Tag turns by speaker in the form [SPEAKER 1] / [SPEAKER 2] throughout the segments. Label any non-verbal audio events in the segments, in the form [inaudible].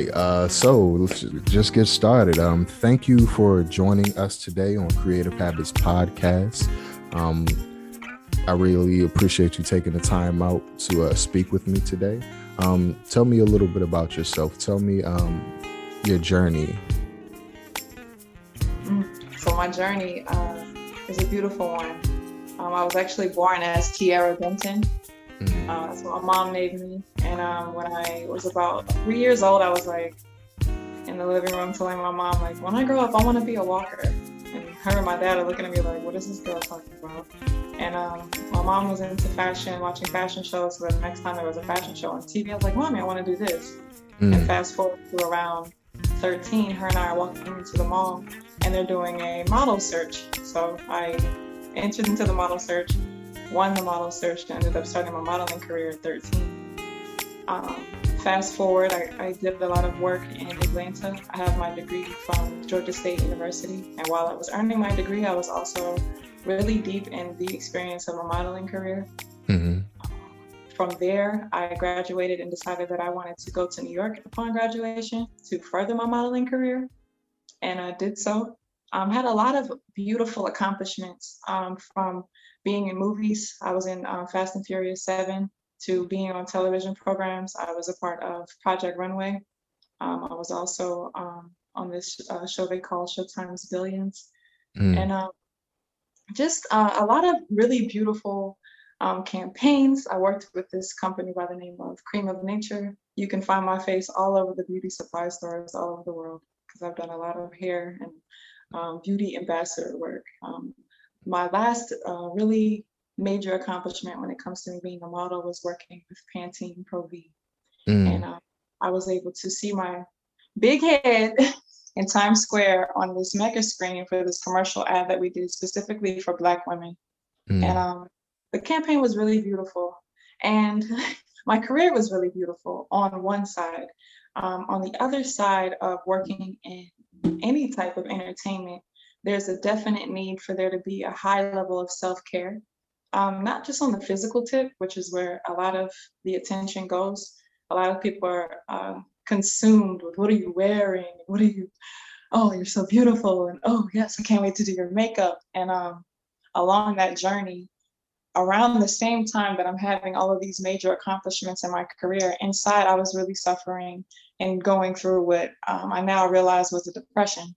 [SPEAKER 1] Great. Uh, so let's just get started. Um, thank you for joining us today on Creative Habits Podcast. Um, I really appreciate you taking the time out to uh, speak with me today. Um, tell me a little bit about yourself. Tell me um, your journey.
[SPEAKER 2] So my journey uh, is a beautiful one. Um, I was actually born as Tiara Benton. Uh, that's what my mom named me. And um, when I was about three years old, I was like in the living room telling my mom, like, when I grow up, I want to be a walker. And her and my dad are looking at me like, what is this girl talking about? And um, my mom was into fashion, watching fashion shows. So the next time there was a fashion show on TV, I was like, Mommy, I want to do this. Mm. And fast forward to around 13, her and I are walking into the mall and they're doing a model search. So I entered into the model search won the model search and ended up starting my modeling career at 13. Um, fast forward, I, I, did a lot of work in Atlanta. I have my degree from Georgia State University. And while I was earning my degree, I was also really deep in the experience of a modeling career. Mm-hmm. From there, I graduated and decided that I wanted to go to New York upon graduation to further my modeling career. And I did so. Um, had a lot of beautiful accomplishments um, from being in movies. I was in um, Fast and Furious 7 to being on television programs. I was a part of Project Runway. Um, I was also um, on this uh, show they call Showtime's Billions. Mm. And um, just uh, a lot of really beautiful um, campaigns. I worked with this company by the name of Cream of Nature. You can find my face all over the beauty supply stores all over the world because I've done a lot of hair and um, beauty ambassador work. My last uh, really major accomplishment when it comes to me being a model was working with Pantene Pro V. Mm. And uh, I was able to see my big head [laughs] in Times Square on this mega screen for this commercial ad that we did specifically for Black women. Mm. And um, the campaign was really beautiful. And [laughs] my career was really beautiful on one side. Um, on the other side of working in any type of entertainment, there's a definite need for there to be a high level of self care, um, not just on the physical tip, which is where a lot of the attention goes. A lot of people are uh, consumed with what are you wearing? What are you, oh, you're so beautiful. And oh, yes, I can't wait to do your makeup. And um, along that journey, around the same time that I'm having all of these major accomplishments in my career, inside I was really suffering and going through what um, I now realize was a depression.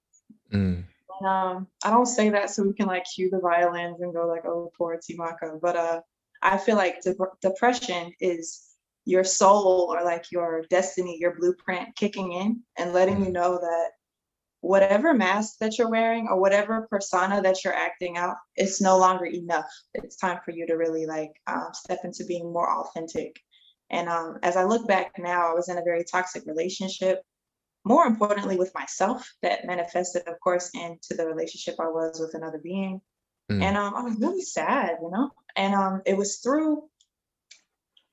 [SPEAKER 2] Mm. Um, I don't say that so we can like cue the violins and go like, oh, poor Temakha. But uh, I feel like de- depression is your soul or like your destiny, your blueprint kicking in and letting you know that whatever mask that you're wearing or whatever persona that you're acting out, it's no longer enough. It's time for you to really like um, step into being more authentic. And um, as I look back now, I was in a very toxic relationship more importantly with myself that manifested of course into the relationship i was with another being mm. and um, i was really sad you know and um, it was through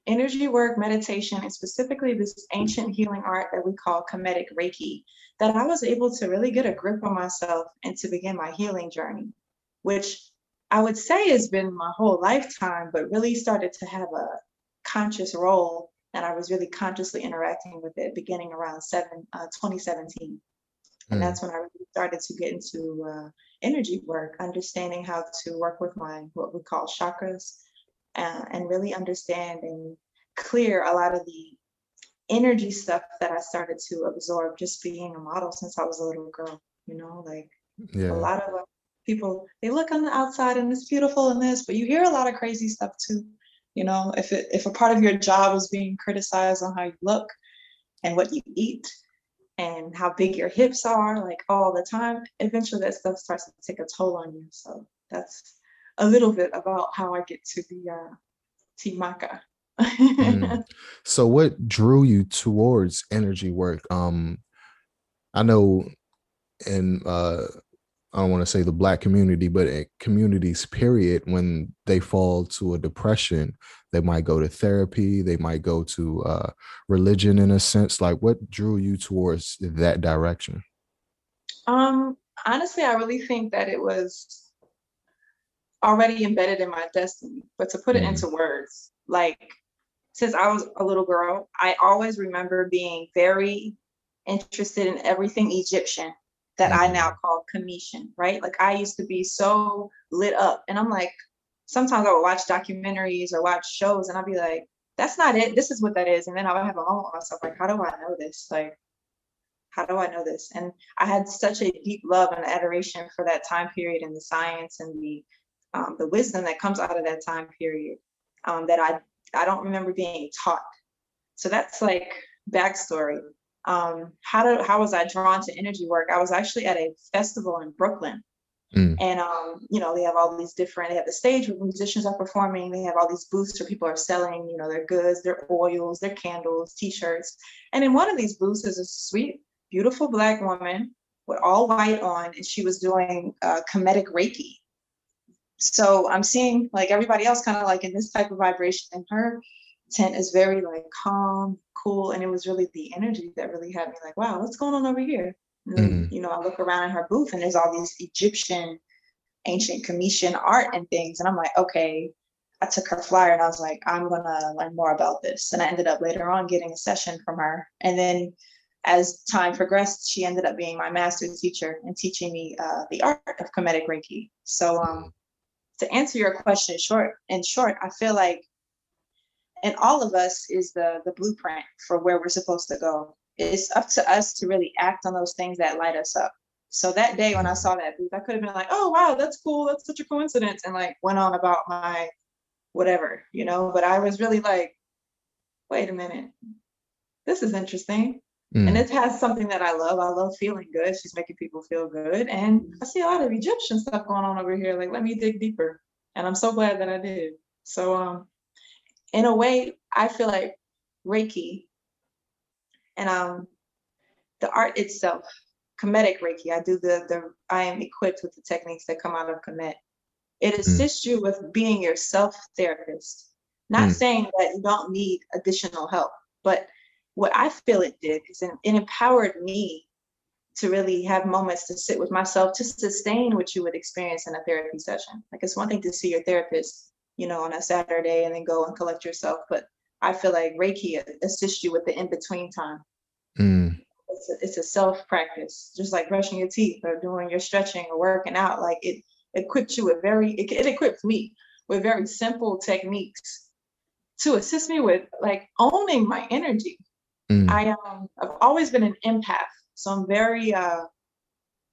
[SPEAKER 2] energy work meditation and specifically this ancient healing art that we call kemetic reiki that i was able to really get a grip on myself and to begin my healing journey which i would say has been my whole lifetime but really started to have a conscious role and I was really consciously interacting with it beginning around seven, uh, 2017. And mm. that's when I really started to get into uh, energy work, understanding how to work with my what we call chakras, uh, and really understand and clear a lot of the energy stuff that I started to absorb just being a model since I was a little girl. You know, like yeah. a lot of uh, people they look on the outside and it's beautiful and this, but you hear a lot of crazy stuff too. You know, if it, if a part of your job is being criticized on how you look and what you eat and how big your hips are, like all the time, eventually that stuff starts to take a toll on you. So that's a little bit about how I get to the uh, Temakha
[SPEAKER 1] mm. So what drew you towards energy work? Um I know in uh I don't want to say the black community, but communities, period, when they fall to a depression, they might go to therapy, they might go to uh, religion in a sense. Like, what drew you towards that direction?
[SPEAKER 2] Um, honestly, I really think that it was already embedded in my destiny, but to put it mm. into words, like since I was a little girl, I always remember being very interested in everything Egyptian that I now mm-hmm. call Commission, right? Like I used to be so lit up. And I'm like, sometimes I would watch documentaries or watch shows and I'd be like, that's not it. This is what that is. And then I would have a moment with myself, like, how do I know this? Like, how do I know this? And I had such a deep love and adoration for that time period and the science and the um, the wisdom that comes out of that time period um, that I I don't remember being taught. So that's like backstory um, how did how was I drawn to energy work? I was actually at a festival in Brooklyn. Mm. And um, you know, they have all these different, they have the stage where musicians are performing, they have all these booths where people are selling, you know, their goods, their oils, their candles, t-shirts. And in one of these booths is a sweet, beautiful black woman with all white on, and she was doing uh, Kemetic Reiki. So I'm seeing like everybody else kind of like in this type of vibration, and her tent is very like calm, cool. And it was really the energy that really had me like, wow, what's going on over here? And then, mm-hmm. you know, I look around in her booth and there's all these Egyptian, ancient Commission art and things. And I'm like, okay, I took her flyer and I was like, I'm gonna learn more about this. And I ended up later on getting a session from her. And then as time progressed, she ended up being my master teacher and teaching me uh, the art of Kemetic Reiki. So um, mm-hmm. to answer your question short, in short, I feel like and all of us is the the blueprint for where we're supposed to go. It's up to us to really act on those things that light us up. So that day when i saw that booth i could have been like oh wow that's cool. That's such a coincidence and like went on about my whatever you know? But i was really like wait a minute. This is interesting. Mm. and it has something that i love. I love feeling good. She's making people feel good. And i see a lot of egyptian stuff going on over here. Like let me dig deeper. And i'm so glad that i did. So um in a way, I feel like Reiki and um, the art itself, Kemetic Reiki, I do the, the, I am equipped with the techniques that come out of Kemet. It hmm. assists mm. you with being your self therapist. Not mm. saying that you don't need additional help, but what I feel it did is it, it empowered me to really have moments to sit with myself to sustain what you would experience in a therapy session. Like it's one thing to see your therapist you know, on a Saturday and then go and collect yourself. But I feel like Reiki assists you with the in between time. Mm. It's a, it's a self practice, just like brushing your teeth or doing your stretching or working out. Like it equips you with very, it, it equips me with very simple techniques to assist me with like owning my energy. Mm. I um, I've always been an empath, so I'm very uh,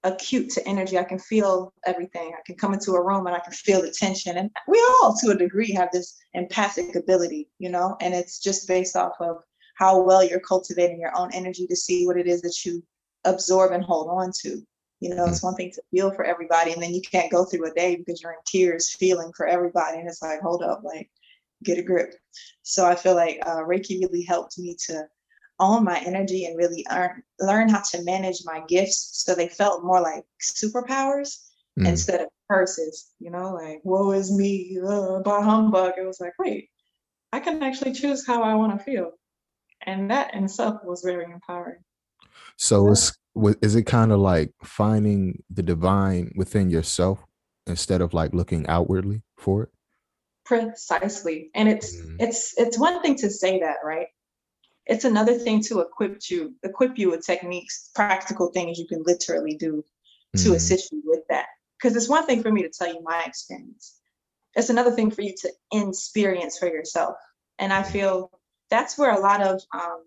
[SPEAKER 2] acute to energy. I can feel everything. I can come into a room and I can feel the tension. And we all, to a degree, have this empathic ability, you know, and it's just based off of how well you're cultivating your own energy to see what it is that you absorb and hold on to. You know, it's mm. one thing to feel for everybody, and then you can't go through a day because you're in tears feeling for everybody. And it's like, hold up, like, get a grip. So I feel like uh, Reiki really helped me to own my energy and really earn, learn how to manage my gifts so they felt more like superpowers mm. instead of curses you know like woe is me uh, by humbug. It was like wait i can actually choose how i want to feel. And that in itself was very empowering.
[SPEAKER 1] So it's is it kind of like finding the divine within yourself instead of like looking outwardly for it?
[SPEAKER 2] Precisely. And it's mm. it's it's one thing to say that right it's another thing to equip you equip you with techniques practical things you can literally do to mm. assist you with that. Because it's one thing for me to tell you my experience. It's another thing for you to experience for yourself. And i feel that's where a lot of um,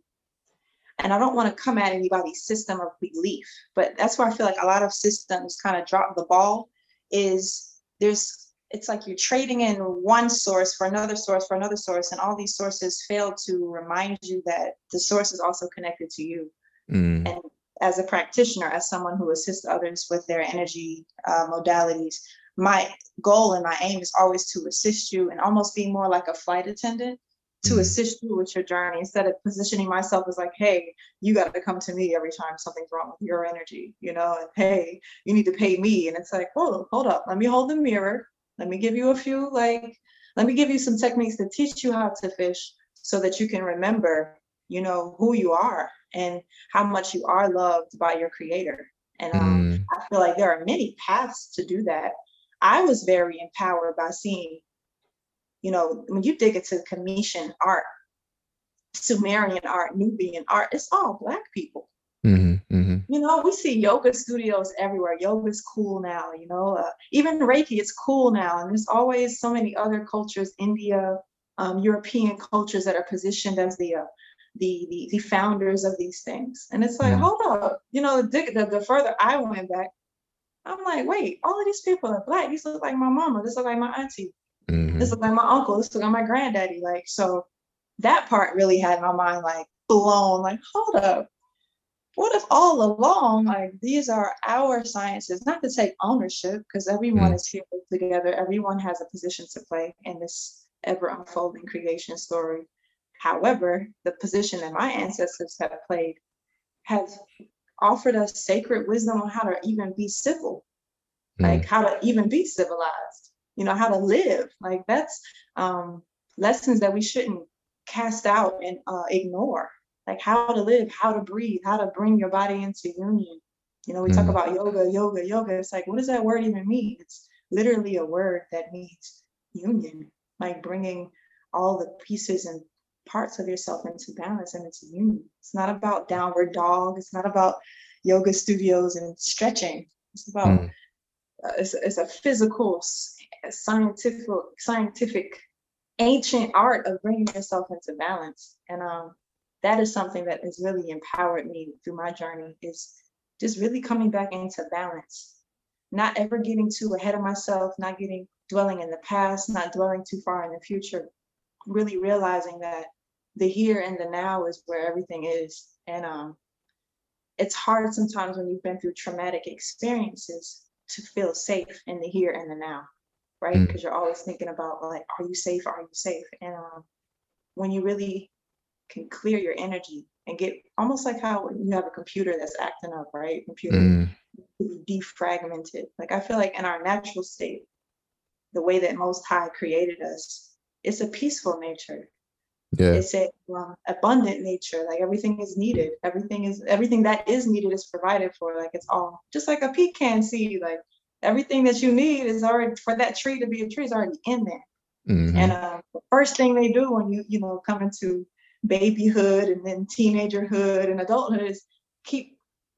[SPEAKER 2] and i don't want to come at anybody's system of belief but that's where i feel like a lot of systems kind of drop the ball is there's it's like you're trading in one source for another source for another source and all these sources fail to remind you that the source is also connected to you mm. and as a practitioner as someone who assists others with their energy uh, modalities my goal and my aim is always to assist you and almost be more like a flight attendant to mm-hmm. assist you with your journey instead of positioning myself as like, hey, you got to come to me every time something's wrong with your energy, you know, and hey, you need to pay me. And it's like, hold, hold up, let me hold the mirror. Let me give you a few, like, let me give you some techniques to teach you how to fish so that you can remember, you know, who you are and how much you are loved by your creator. And um, mm. I feel like there are many paths to do that. I was very empowered by seeing you know, when you dig into Commission art, Sumerian art, Nubian art, it's all Black people. Mm-hmm. You know, we see yoga studios everywhere. Yoga's cool now, you know, uh, even Reiki, it's cool now. And there's always so many other cultures, India, um, European cultures that are positioned as the, uh, the, the, the founders of these things. And it's like, mm-hmm. hold up, you know, the, the, the further I went back, I'm like, wait, all of these people are Black. These look like my mama. This look like my auntie. Mm-hmm. This look like my uncle. This look like my granddaddy. Like, so that part really had my mind like blown. Like, hold up. What if all along, like these are our sciences, not to take ownership, because everyone mm-hmm. is here together. Everyone has a position to play in this ever unfolding creation story. However, the position that my ancestors have played has offered us sacred wisdom on how to even be civil, mm. like how to even be civilized you know how to live like that's um, lessons that we shouldn't cast out and uh, ignore like how to live how to breathe how to bring your body into union. You know we mm talk about yoga yoga yoga. It's like what does that word even mean? It's literally a word that means union like bringing all the pieces and parts of yourself into balance and into union. It's not about downward dog. It's not about yoga studios and stretching. It's about mm. uh, it's, it's a physical scientific scientific ancient art of bringing yourself into balance. And um that is something that has really empowered me through my journey is just really coming back into balance not ever getting too ahead of myself not getting dwelling in the past not dwelling too far in the future really realizing that the here and the now is where everything is and um it's hard sometimes when you've been through traumatic experiences to feel safe in the here and the now right? Mm. Because mm. you're always thinking about like, are you safe? Are you safe? And um, when you really can clear your energy and get almost like how you have a computer that's acting up, right? Computer mm. defragmented. Like I feel like in our natural state, the way that Most High created us, it's a peaceful nature. Yeah. It's a um, abundant nature. Like everything is needed. Everything is everything that is needed is provided for. Like it's all just like a pecan seed. Like everything that you need is already for that tree to be a tree is already in there. Mm-hmm. And uh, the first thing they do when you you know come into babyhood and then teenagerhood and adulthood is keep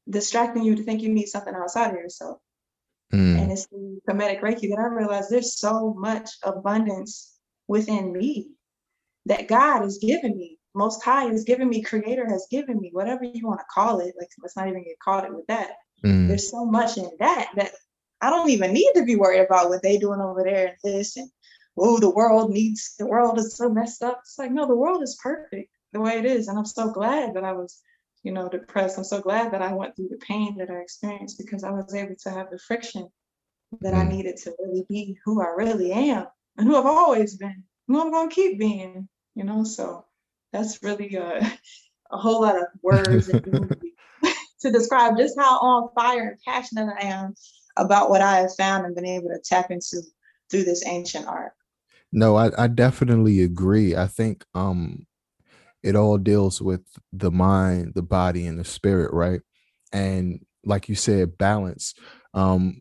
[SPEAKER 2] distracting you to think you need something outside of yourself. Mm. And it's the Kemetic Reiki that I realized there's so much abundance within me that God has given me. Most High has given me, Creator has given me, whatever you want to call it. Like let's not even get caught it with that. Mm. There's so much in that that I don't even need to be worried about what they doing over there and this and oh the world needs the world is so messed up. It's like no, the world is perfect the way it is, and I'm so glad that I was you know depressed. I'm so glad that I went through the pain that I experienced because I was able to have the friction that I mm. needed to really be who I really am and who I've always been, who I'm gonna keep being. You know, so that's really a, a whole lot of words [laughs] to describe just how on fire and passionate I am about what I have found and been able to tap into through this ancient art.
[SPEAKER 1] No, I, I definitely agree. I think um it all deals with the mind, the body, and the spirit, right? And like you said, balance. Um,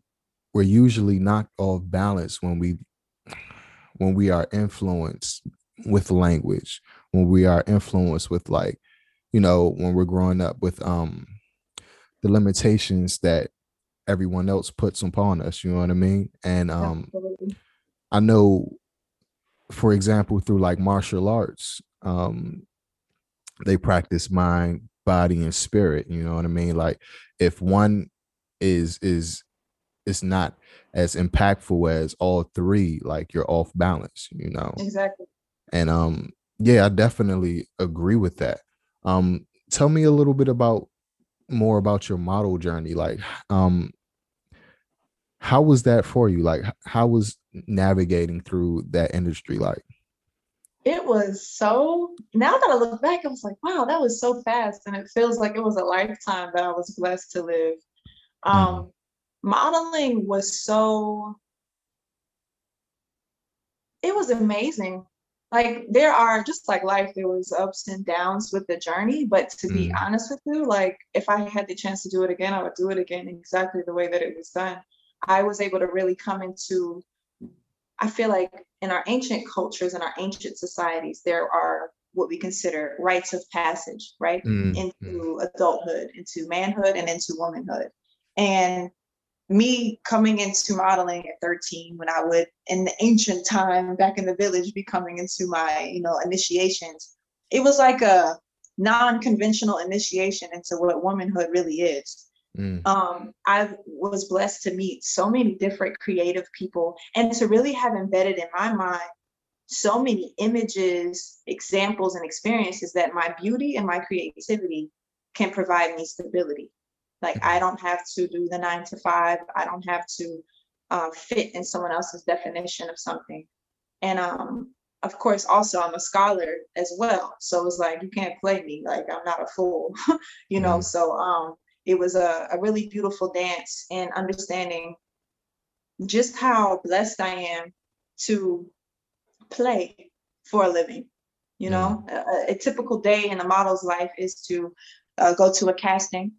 [SPEAKER 1] we're usually knocked off balance when we when we are influenced with language, when we are influenced with like, you know, when we're growing up with um the limitations that everyone else puts upon us you know what i mean and um Absolutely. i know for example through like martial arts um they practice mind body and spirit you know what i mean? Like if one is is is not as impactful as all three like you're off balance you know?
[SPEAKER 2] Exactly.
[SPEAKER 1] And um yeah i definitely agree with that. Um tell me a little bit about more about your model journey like um how was that for you like how was navigating through that industry like
[SPEAKER 2] it was so now that I look back, I was like, wow, that was so fast. And it feels like it was a lifetime that I was blessed to live. Um, mm. modeling was so it was amazing. Like there are just like life, there was ups and downs with the journey. But to mm. be honest with you, like if I had the chance to do it again, I would do it again exactly the way that it was done. I was able to really come into I feel like in our ancient cultures and our ancient societies, there are what we consider rites of passage, right? Mm-hmm. Into adulthood, into manhood, and into womanhood. And me coming into modeling at 13 when I would in the ancient time back in the village be coming into my, you know, initiations, it was like a non-conventional initiation into what womanhood really is. Mm. Um, I was blessed to meet so many different creative people and to really have embedded in my mind so many images, examples, and experiences that my beauty and my creativity can provide me stability. Like I don't have to do the nine to five. I don't have to uh, fit in someone else's definition of something. And um, of course, also I'm a scholar as well. So it's like you can't play me. Like I'm not a fool, [laughs] you know. Mm. So um, it was a, a really beautiful dance and understanding just how blessed I am to play for a living. You know, mm. a, a, typical day in a model's life is to uh, go to a casting.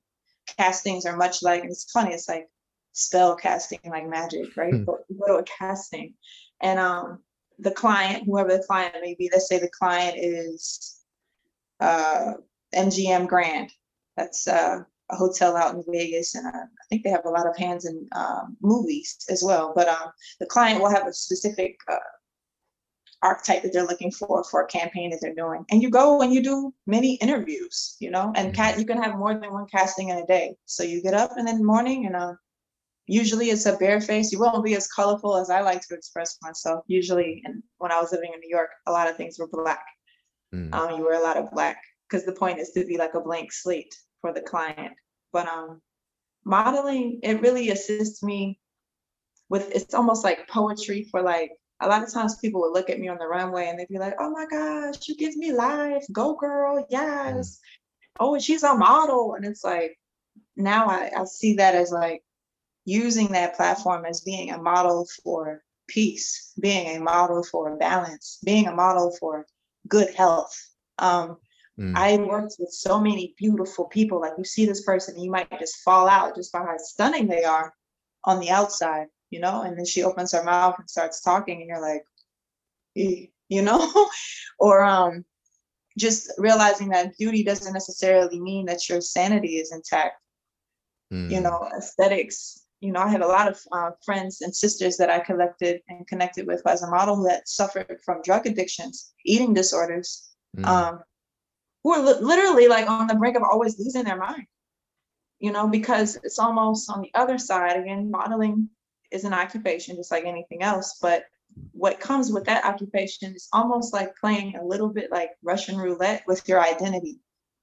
[SPEAKER 2] Castings are much like, it's funny, it's like spell casting, like magic, right? Mm. Go, go to a casting. And um, the client, whoever the client may be, let's say the client is uh, MGM Grand. That's uh, a hotel out in Vegas, and uh, I think they have a lot of hands in um, movies as well. But um, the client will have a specific uh, archetype that they're looking for for a campaign that they're doing, and you go and you do many interviews, you know, and cat you can have more than one casting in a day. So you get up in the morning, and uh, usually it's a bare face. You won't be as colorful as I like to express myself. Usually, and when I was living in New York, a lot of things were black. Mm. Um, you wear a lot of black because the point is to be like a blank slate for the client. But um, modeling, it really assists me with, it's almost like poetry for like, a lot of times people would look at me on the runway and they'd be like, oh my gosh, you give me life. Go girl. Yes. Oh, she's a model. And it's like, now I, I see that as like using that platform as being a model for peace, being a model for balance, being a model for good health. Um, Mm. I worked with so many beautiful people. Like you see this person, you might just fall out just by how stunning they are on the outside, you know? And then she opens her mouth and starts talking, and you're like, you know? [laughs] or um, just realizing that beauty doesn't necessarily mean that your sanity is intact. Mm. You know, aesthetics. You know, I had a lot of uh, friends and sisters that I collected and connected with as a model that suffered from drug addictions, eating disorders, mm. um, who are li- literally like on the brink of always losing their mind you know because it's almost on the other side. Again modeling is an occupation just like anything else but what comes with that occupation is almost like playing a little bit like russian roulette with your identity.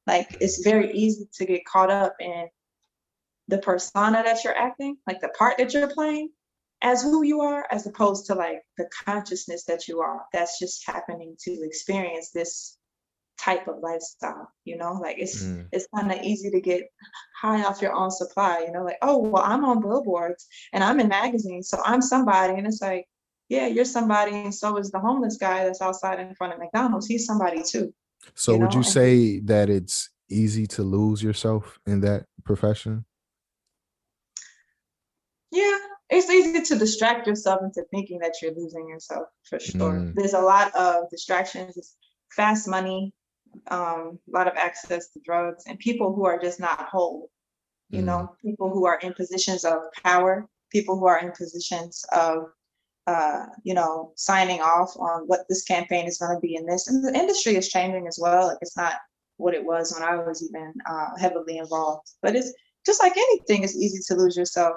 [SPEAKER 2] Like it's very easy to get caught up in the persona that you're acting like the part that you're playing as who you are as opposed to like the consciousness that you are. That's just happening to experience this type of lifestyle you know like it's mm. it's kind of easy to get high off your own supply you know like oh well i'm on billboards and i'm in magazines so i'm somebody and it's like yeah you're somebody and so is the homeless guy that's outside in front of mcdonald's he's somebody too
[SPEAKER 1] so you would know? you say that it's easy to lose yourself in that profession
[SPEAKER 2] yeah it's easy to distract yourself into thinking that you're losing yourself for sure mm. there's a lot of distractions it's fast money um, a lot of access to drugs and people who are just not whole you mm. know people who are in positions of power people who are in positions of uh, you know signing off on what this campaign is going to be in this and the industry is changing as well like it's not what it was when i was even uh, heavily involved but it's just like anything it's easy to lose yourself.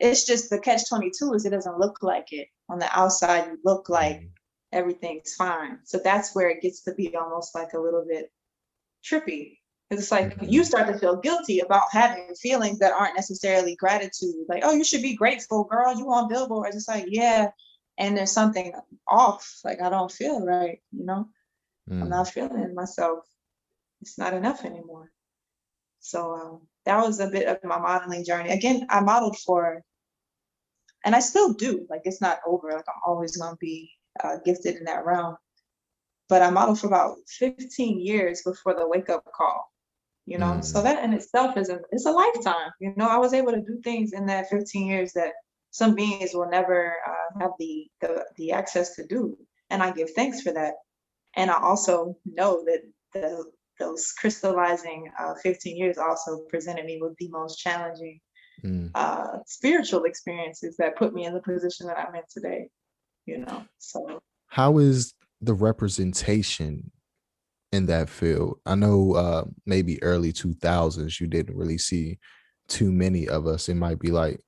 [SPEAKER 2] It's just the catch 22 is it doesn't look like it. On the outside you look like mm everything's fine. So that's where it gets to be almost like a little bit trippy. Because it's like you mm-hmm. start to feel guilty about having feelings that aren't necessarily gratitude. Like, oh, you should be grateful, girl. You on billboards. It's like, yeah. And there's something off. Like I don't feel right, you know? Mm. I'm not feeling myself. It's not enough anymore. So um, that was a bit of my modeling journey. Again, I modeled for, and I still do. Like it's not over. Like I'm always gonna be uh, gifted in that realm. But I modeled for about 15 years before the wake up call. You know, mm. so that in itself is a it's a lifetime. You know, I was able to do things in that 15 years that some beings will never uh, have the, the the access to do, and I give thanks for that. And I also know that the those crystallizing uh, 15 years also presented me with the most challenging mm. uh, spiritual experiences that put me in the position that I'm in today. You know, so
[SPEAKER 1] how is the representation in that field? I know uh, maybe early 2000s you didn't really see too many of us. It might be like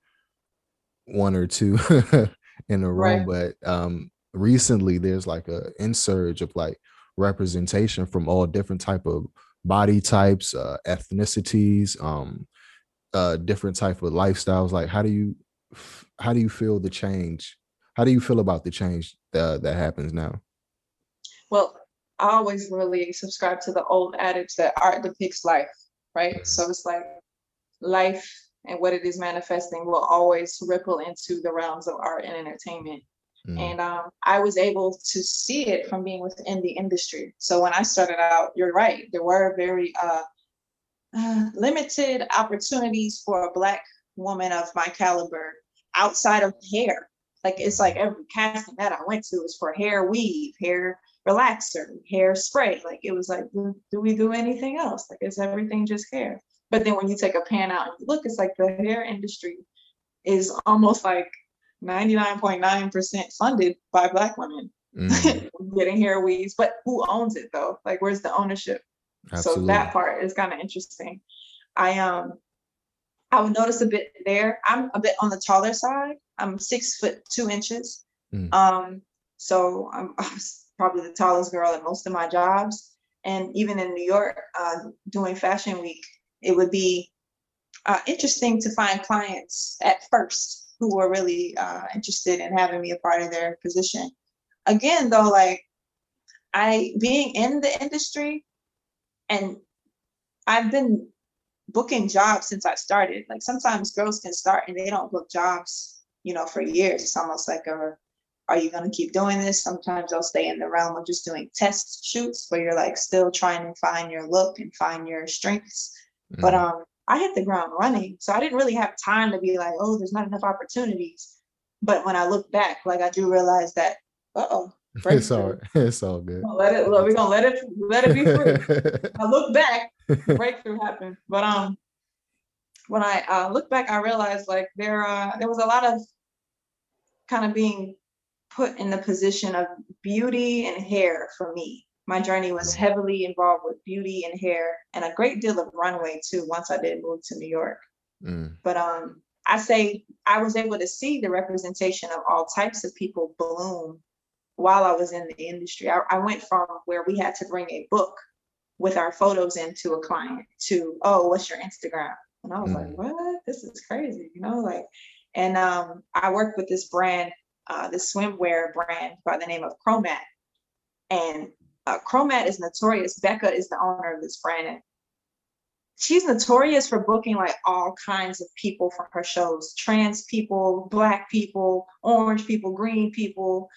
[SPEAKER 1] one or two [laughs] in a room, right. but um, recently there's like a insurge of like representation from all different type of body types, uh, ethnicities, um, uh, different type of lifestyles. Like, how do you how do you feel the change? How do you feel about the change that that happens now?
[SPEAKER 2] Well, I always really subscribe to the old adage that art depicts life, right? Mm-hmm. So it's like life and what it is manifesting will always ripple into the realms of art and entertainment. Mm. And um, I was able to see it from being within the industry. So when I started out, you're right, there were very uh, uh, limited opportunities for a Black woman of my caliber outside of hair. Like it's like every casting that I went to was for hair weave, hair relaxer, hair spray. Like it was like, do, do we do anything else? Like is everything just hair? But then when you take a pan out and look, it's like the hair industry is almost like 99.9% funded by black women mm. [laughs] getting hair weaves but who owns it though like where's the ownership Absolutely. so that part is kind of interesting i um i would notice a bit there i'm a bit on the taller side i'm six foot two inches mm. um so [laughs] I'm, probably the tallest girl at most of my jobs and even in new york uh, doing fashion week it would be uh, interesting to find clients at first who were really uh, interested in having me a part of their position. Again, though, like I being in the industry and I've been booking jobs since I started. Like sometimes girls can start and they don't book jobs, you know, for years. It's almost like a are you going to keep doing this? Sometimes they'll stay in the realm of just doing test shoots where you're like still trying to find your look and find your strengths. Mm-hmm. But um I hit the ground running. So I didn't really have time to be like, oh, there's not enough opportunities. But when I look back, like I do realize that, uh oh.
[SPEAKER 1] It's all it's all good.
[SPEAKER 2] Let it look, we're gonna let it let it be free. [laughs] I look back, breakthrough happened. But um when I uh, look back, I realized like there uh, there was a lot of kind of being put in the position of beauty and hair for me my journey was heavily involved with beauty and hair and a great deal of runway too once I did move to New York. Mm. But um, I say I was able to see the representation of all types of people bloom while I was in the industry. I, I went from where we had to bring a book with our photos into a client to, oh, what's your Instagram? And I was mm. like, what? This is crazy, you know, like, and um, I worked with this brand, uh, this swimwear brand by the name of Chromat. And uh, Chromat is notorious. Becca is the owner of this brand. she's notorious for booking like all kinds of people for her shows trans people, black people, orange people, green people,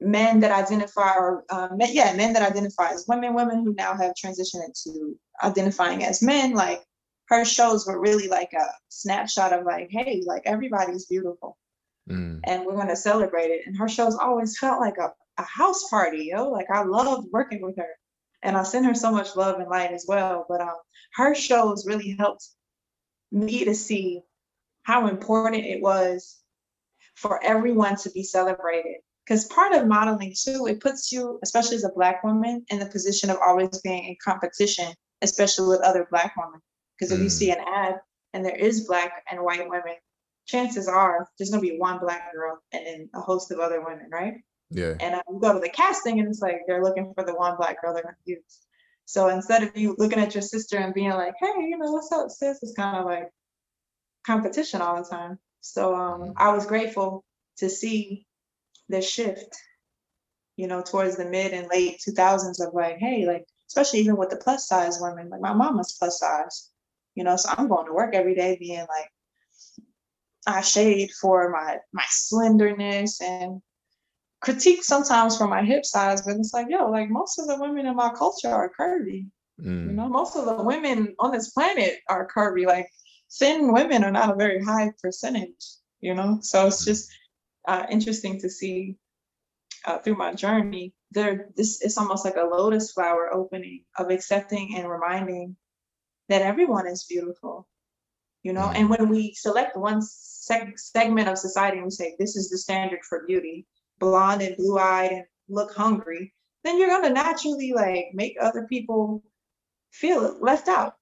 [SPEAKER 2] men that identify or uh, men, yeah, men that identify as women, women who now have transitioned into identifying as men. Like her shows were really like a snapshot of like, hey, like everybody's beautiful. Mm. And we're going to celebrate it. And her shows always felt like a a house party, yo. Like I loved working with her. And I send her so much love and light as well. But um, her shows really helped me to see how important it was for everyone to be celebrated. Because part of modeling too, it puts you, especially as a black woman, in the position of always being in competition, especially with other black women. Because if mm. you see an ad and there is black and white women, chances are there's gonna be one black girl and then a host of other women, right?
[SPEAKER 1] Yeah.
[SPEAKER 2] And uh, you go to the casting and it's like they're looking for the one black girl they're gonna use. So instead of you looking at your sister and being like, hey, you know, what's up, sis? It's kind of like competition all the time. So um, mm-hmm. I was grateful to see the shift you know, towards the mid and late 2000s of like, hey, like, especially even with the plus size women, like my mama's plus size, you know, so I'm going to work every day being like, I shade for my my slenderness and critique sometimes for my hip size, but it's like, yo, like most of the women in my culture are curvy. Mm. You know, most of the women on this planet are curvy. Like thin women are not a very high percentage, you know? So it's just uh, interesting to see uh, through my journey. There, this is almost like a lotus flower opening of accepting and reminding that everyone is beautiful, you know? And when we select one seg- segment of society and we say, this is the standard for beauty, blonde and blue eyed and look hungry, then you're gonna naturally like make other people feel left out.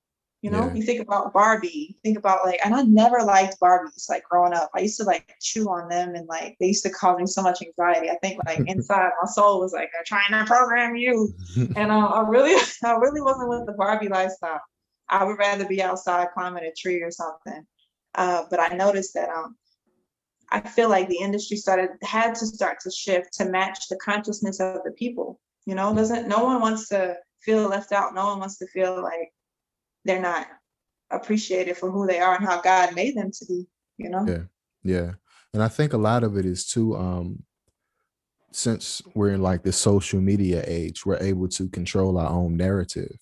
[SPEAKER 2] You know, yeah. you think about Barbie, think about like, and I never liked Barbies like growing up. I used to like chew on them and like they used to cause me so much anxiety. I think like [laughs] inside my soul was like, they're trying to program you. [laughs] and uh, I really, [laughs] I really wasn't with the Barbie lifestyle. I would rather be outside climbing a tree or something. Uh, but I noticed that um, I feel like the industry started had to start to shift to match the consciousness of the people. You know, doesn't no one wants to feel left out. No one wants to feel like they're not appreciated for who they are and how God made them to be, you know?
[SPEAKER 1] Yeah. Yeah. And I think a lot of it is too, um, since we're in like the social media age, we're able to control our own narrative.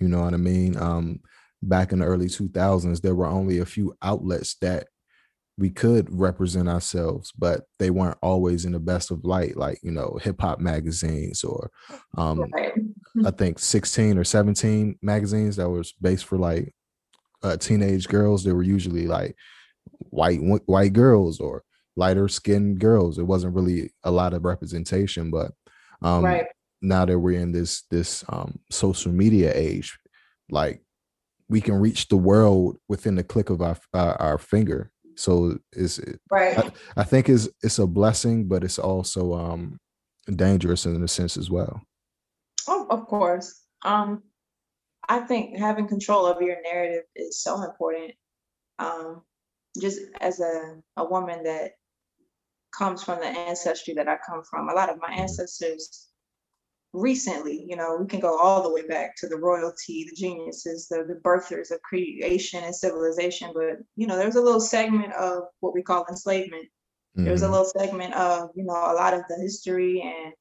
[SPEAKER 1] You know what I mean? Um, back in the early 2000s, there were only a few outlets that we could represent ourselves, but they weren't always in the best of light, like you know, hip hop magazines or um right. I think 16 or 17 magazines that was based for like uh, teenage girls. They were usually like white white girls or lighter skinned girls. It wasn't really a lot of representation, but um right. now that we're in this this um social media age, like we can reach the world within the click of our uh, our finger so it's
[SPEAKER 2] right.
[SPEAKER 1] I, I, think it's it's a blessing, but it's also um dangerous in a sense as well.
[SPEAKER 2] Oh, of course. Um, I think having control over your narrative is so important. Um, just as a a woman that comes from the ancestry that I come from, a lot of my ancestors recently, you know, we can go all the way back to the royalty, the geniuses, the, the birthers of creation and civilization. But, you know, there's a little segment of what we call enslavement. Mm-hmm. There's a little segment of, you know, a lot of the history and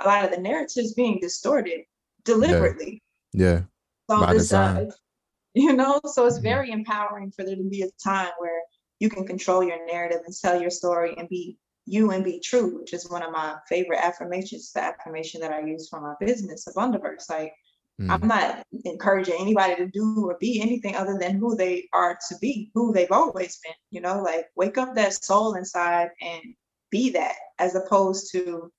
[SPEAKER 2] a lot of the narratives being distorted deliberately.
[SPEAKER 1] Yeah.
[SPEAKER 2] yeah. So By this, uh, [laughs] you know, so it's mm-hmm. very empowering for there to be a time where you can control your narrative and tell your story and be you and be true, which is one of my favorite affirmations, the affirmation that I use for my business of Abundaverse. Like, mm. I'm not encouraging anybody to do or be anything other than who they are to be, who they've always been, you know, like wake up that soul inside and be that as opposed to,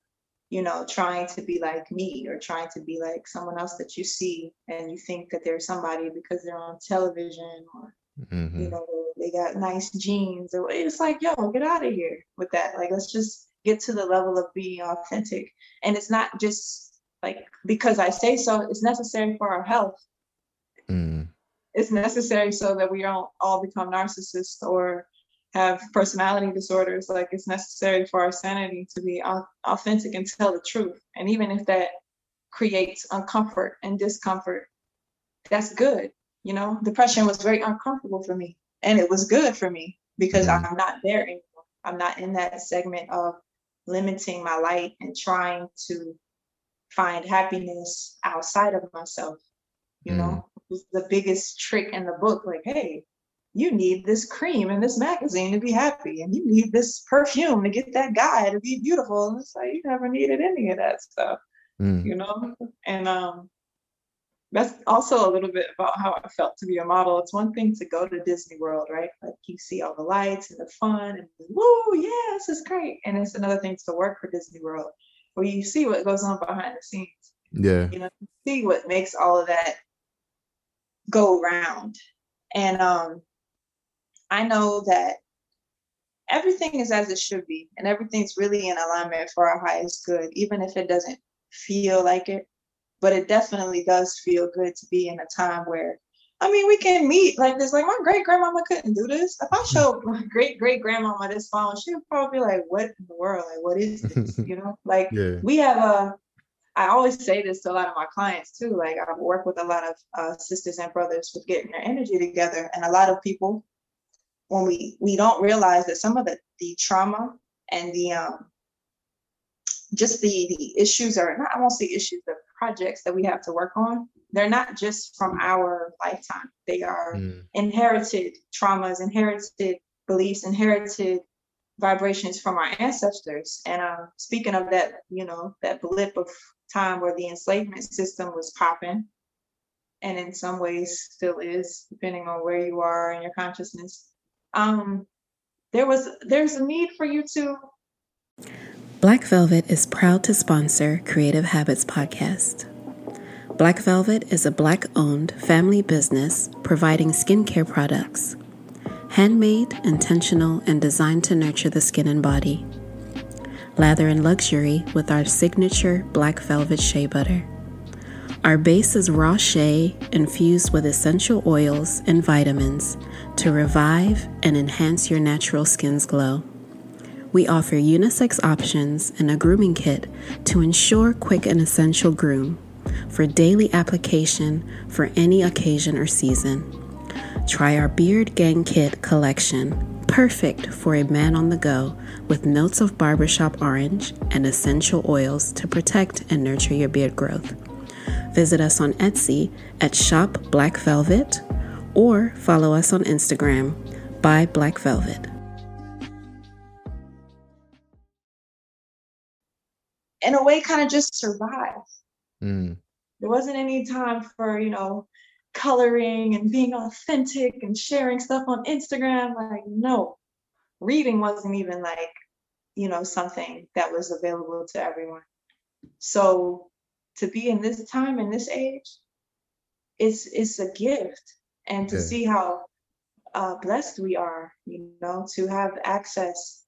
[SPEAKER 2] you know, trying to be like me or trying to be like someone else that you see and you think that they're somebody because they're on television or Mm-hmm. You know, they got nice jeans. It's like, yo, get out of here with that. Like, let's just get to the level of being authentic. And it's not just like because I say so, it's necessary for our health. Mm. It's necessary so that we don't all become narcissists or have personality disorders. Like, it's necessary for our sanity to be authentic and tell the truth. And even if that creates uncomfort and discomfort, that's good you know, depression was very uncomfortable for me. And it was good for me because mm-hmm. I'm not there anymore. I'm not in that segment of limiting my light and trying to find happiness outside of myself. You mm-hmm. know, the biggest trick in the book, like, hey, you need this cream and this magazine to be happy, and you need this perfume to get that guy to be beautiful. And it's like you never needed any of that stuff, mm. you know. And um, that's also a little bit about how I felt to be a model. It's one thing to go to Disney World, right? Like you see all the lights and the fun and woo, yeah, this is great. And it's another thing to work for Disney World where you see what goes on behind the scenes.
[SPEAKER 1] Yeah.
[SPEAKER 2] You know, see what makes all of that go round. And um I know that everything is as it should be and everything's really in alignment for our highest good, even if it doesn't feel like it but it definitely does feel good to be in a time where I mean, we can meet like this. Like my great grandmama couldn't do this. If I showed my [laughs] great great grandmama this phone, she would probably be like, "What in the world? Like, what is this?" [laughs] you know, like yeah. we have a. I always say this to a lot of my clients too. Like I work with a lot of uh, sisters and brothers with getting their energy together, and a lot of people, when we we don't realize that some of the the trauma and the um just the the issues are not I won't say issues, the projects that we have to work on they're not just from our lifetime. They are mm. inherited traumas, inherited beliefs, inherited vibrations from our ancestors. And uh, speaking of that, you know, that blip of time where the enslavement system was popping, and in some ways still is, depending on where you are in your consciousness. Um, there was there's a need for you to.
[SPEAKER 3] Black Velvet is proud to sponsor Creative Habits Podcast. Black Velvet is a black owned family business providing skincare products. Handmade, intentional, and designed to nurture the skin and body. Lather in luxury with our signature black velvet shea butter. Our base is raw shea infused with essential oils and vitamins to revive and enhance your natural skin's glow. We offer unisex options and a grooming kit to ensure quick and essential groom for daily application for any occasion or season. Try our Beard Gang Kit collection, perfect for a man on the go with notes of barbershop orange and essential oils to protect and nurture your beard growth. Visit us on Etsy at Shop Black Velvet or follow us on Instagram by Black Velvet.
[SPEAKER 2] In a way, kind of just survive. Mm. There wasn't any time for, you know, coloring and being authentic and sharing stuff on Instagram. Like, no, reading wasn't even like, you know, something that was available to everyone. So to be in this time in this age, it's it's a gift. And to yeah. see how uh, blessed we are, you know, to have access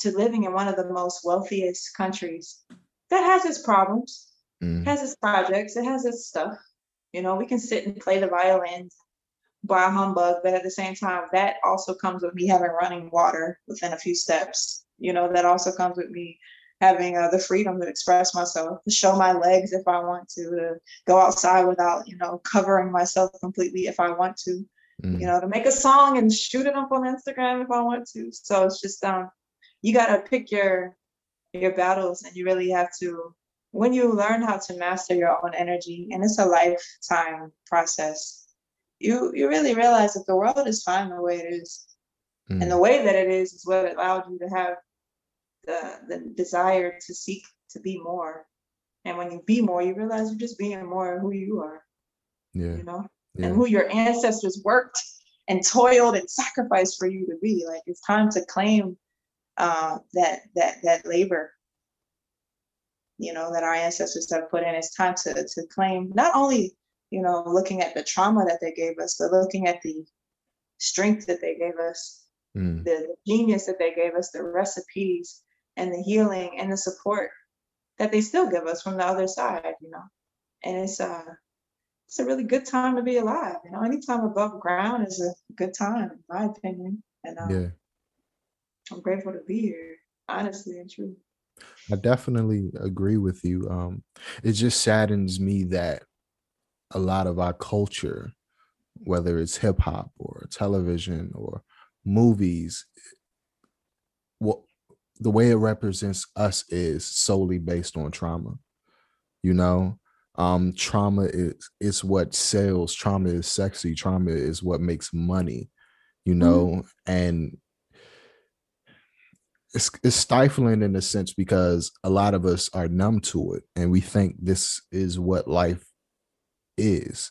[SPEAKER 2] to living in one of the most wealthiest countries that has its problems mm. has its projects, it has its stuff. You know, we can sit and play the violin, a humbug, but at the same time, that also comes with me having running water within a few steps. You know, that also comes with me having uh, the freedom to express myself, to show my legs if I want to, to go outside without, you know, covering myself completely if I want to, mm. you know, to make a song and shoot it up on Instagram if I want to. So it's just um, you gotta pick your your battles, and you really have to when you learn how to master your own energy, and it's a lifetime process, you you really realize that the world is fine the way it is. Mm. And the way that it is is what allowed you to have the the desire to seek to be more. And when you be more, you realize you're just being more who you are. Yeah. You know? Yeah. And who your ancestors worked and toiled and sacrificed for you to be. Like it's time to claim uh, that that that labor you know, that our ancestors have put in. It's time to, to claim not only, you know, looking at the trauma that they gave us, but looking at the strength that they gave us, mm. the genius that they gave us, the recipes and the healing and the support that they still give us from the other side, you know. And it's uh it's a really good time to be alive. You know, anytime above ground is a good time, in my opinion. And um, yeah. I'm grateful to be here, honestly and true.
[SPEAKER 1] I definitely agree with you. Um, it just saddens me that a lot of our culture, whether it's hip hop or television or movies, what the way it represents us is solely based on trauma. You know, um, trauma is is what sells. Trauma is sexy. Trauma is what makes money. You mm-hmm. know, mm-hmm. and it's, it's stifling in a sense because a lot of us are numb to it and we think this is what life is.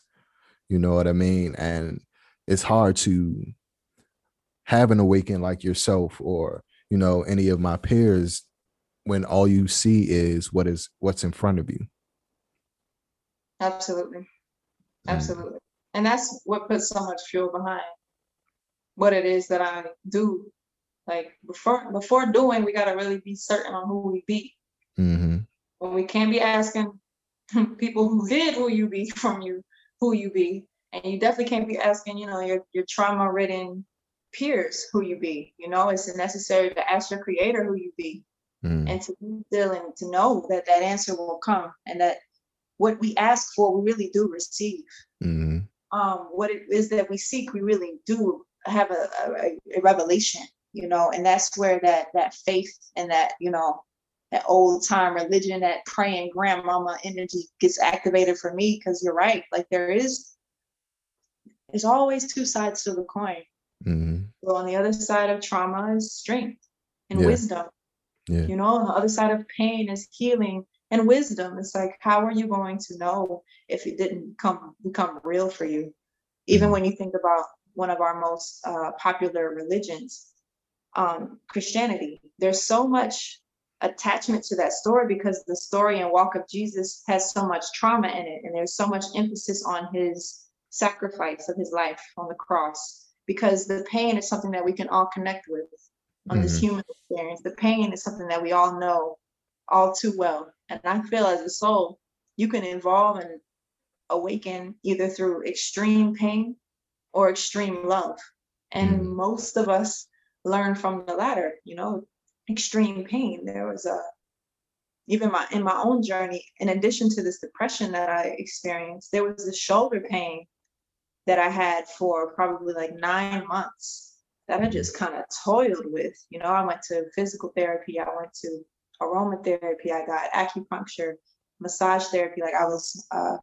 [SPEAKER 1] You know what i mean? And it's hard to have an awakening like yourself or you know any of my peers when all you see is what is what's in front of you.
[SPEAKER 2] Absolutely. Mm. absolutely. And that's what puts so much fuel behind what it is that i do like before before doing, we gotta really be certain on who we be. Mm-hmm. When we can't be asking [laughs] people who did who you be [laughs] from you who you be, And you definitely can't be asking, you know, your, your trauma ridden peers who you be. You know, it's necessary to ask your creator who you be mm. and to be still and to know that that answer will come and that what we ask for, we really do receive. Mm. Um, what it is that we seek, we really do have a, a, a revelation, you know, and that's where that that faith and that, you know, that old time religion, that praying grandmama energy gets activated for me because you're right. Like there is, there's always two sides to the coin. Mm-hmm. So on the other side of trauma is strength and yeah. wisdom. Yeah. You know, on the other side of pain is healing and wisdom. It's like, how are you going to know if it didn't come become real for you? Even mm-hmm. when you think about one of our most uh, popular religions, um, Christianity, there's so much attachment to that story because the story and walk of Jesus has so much trauma in it, and there's so much emphasis on his sacrifice of his life on the cross. Because the pain is something that we can all connect with on mm-hmm. this human experience. The pain is something that we all know all too well. And I feel as a soul, you can evolve and awaken either through extreme pain or extreme love. And mm-hmm. most of us learn from the latter, you know, extreme pain. There was a even my in my own journey, in addition to this depression that I experienced, there was this shoulder pain that I had for probably like nine months that I just kind of toiled with. You know, I went to physical therapy, I went to aromatherapy, I got acupuncture, massage therapy. Like I was uh,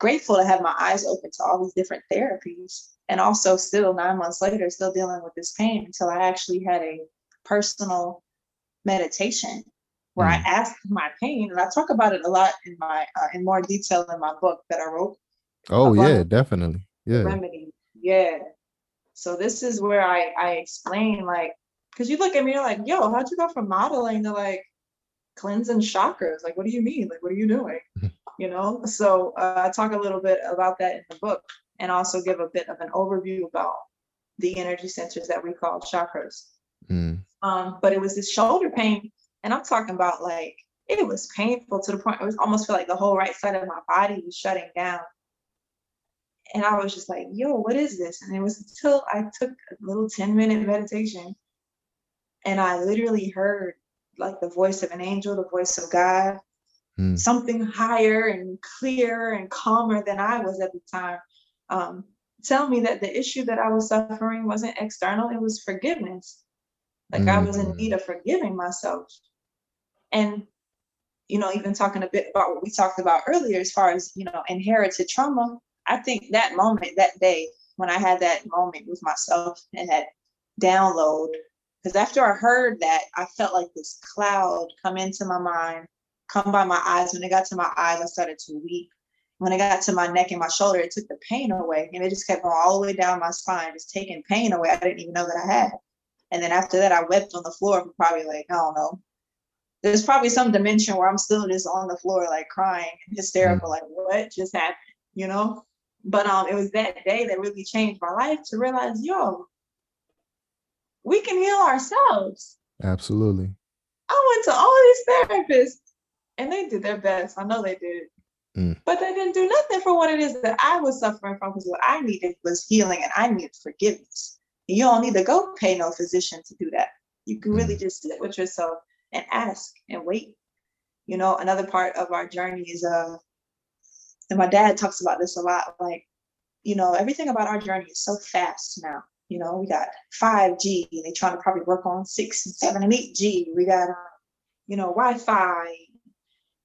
[SPEAKER 2] grateful to have my eyes open to all these different therapies. And also, still nine months later, still dealing with this pain until I actually had a personal meditation where mm. I asked my pain, and I talk about it a lot in my uh, in more detail in my book that I wrote.
[SPEAKER 1] Oh yeah, definitely. Yeah.
[SPEAKER 2] Remedy. Yeah. So this is where I I explain like because you look at me you're like, yo, how'd you go from modeling to like cleansing chakras? Like, what do you mean? Like, what are you doing? [laughs] you know. So uh, I talk a little bit about that in the book, and also give a bit of an overview about the energy centers that we call chakras. Mm. Um, but it was this shoulder pain, and I'm talking about like it was painful to the point it was almost feel like the whole right side of my body was shutting down. And I was just like, yo, what is this? And it was until I took a little 10 minute meditation and I literally heard like the voice of an angel, the voice of God, mm. something higher and clearer and calmer than I was at the time. Um, tell me that the issue that I was suffering wasn't external, it was forgiveness. Like mm. I was in need mm. of forgiving myself. And, you know, even talking a bit about what we talked about earlier, as far as, you know, inherited trauma, I think that moment, that day, when I had that moment with myself and that download, because after I heard that, I felt like this cloud come into my mind, come by my eyes. When it got to my eyes, I started to weep. When it got to my neck and my shoulder, it took the pain away. And it just kept going all the way down my spine, just taking pain away. I didn't even know that I had. And then after that, I wept on the floor for probably like, I don't know. There's probably some dimension where I'm still just on the floor, like crying and hysterical, like, what just happened? You know? But um, it was that day that really changed my life to realize, yo, we can heal ourselves.
[SPEAKER 1] Absolutely.
[SPEAKER 2] I went to all these therapists and they did their best. I know they did. Mm. But they didn't do nothing for what it is that I was suffering from because what I needed was healing and I needed forgiveness. And You don't need to go pay no physician to do that. You can really mm. just sit with yourself and ask and wait. You know, another part of our journey is uh and my dad talks about this a lot, like, you know, everything about our journey is so fast now. You know, we got 5G, they trying to probably work on six and seven and eight G. We got uh, you know, Wi-Fi,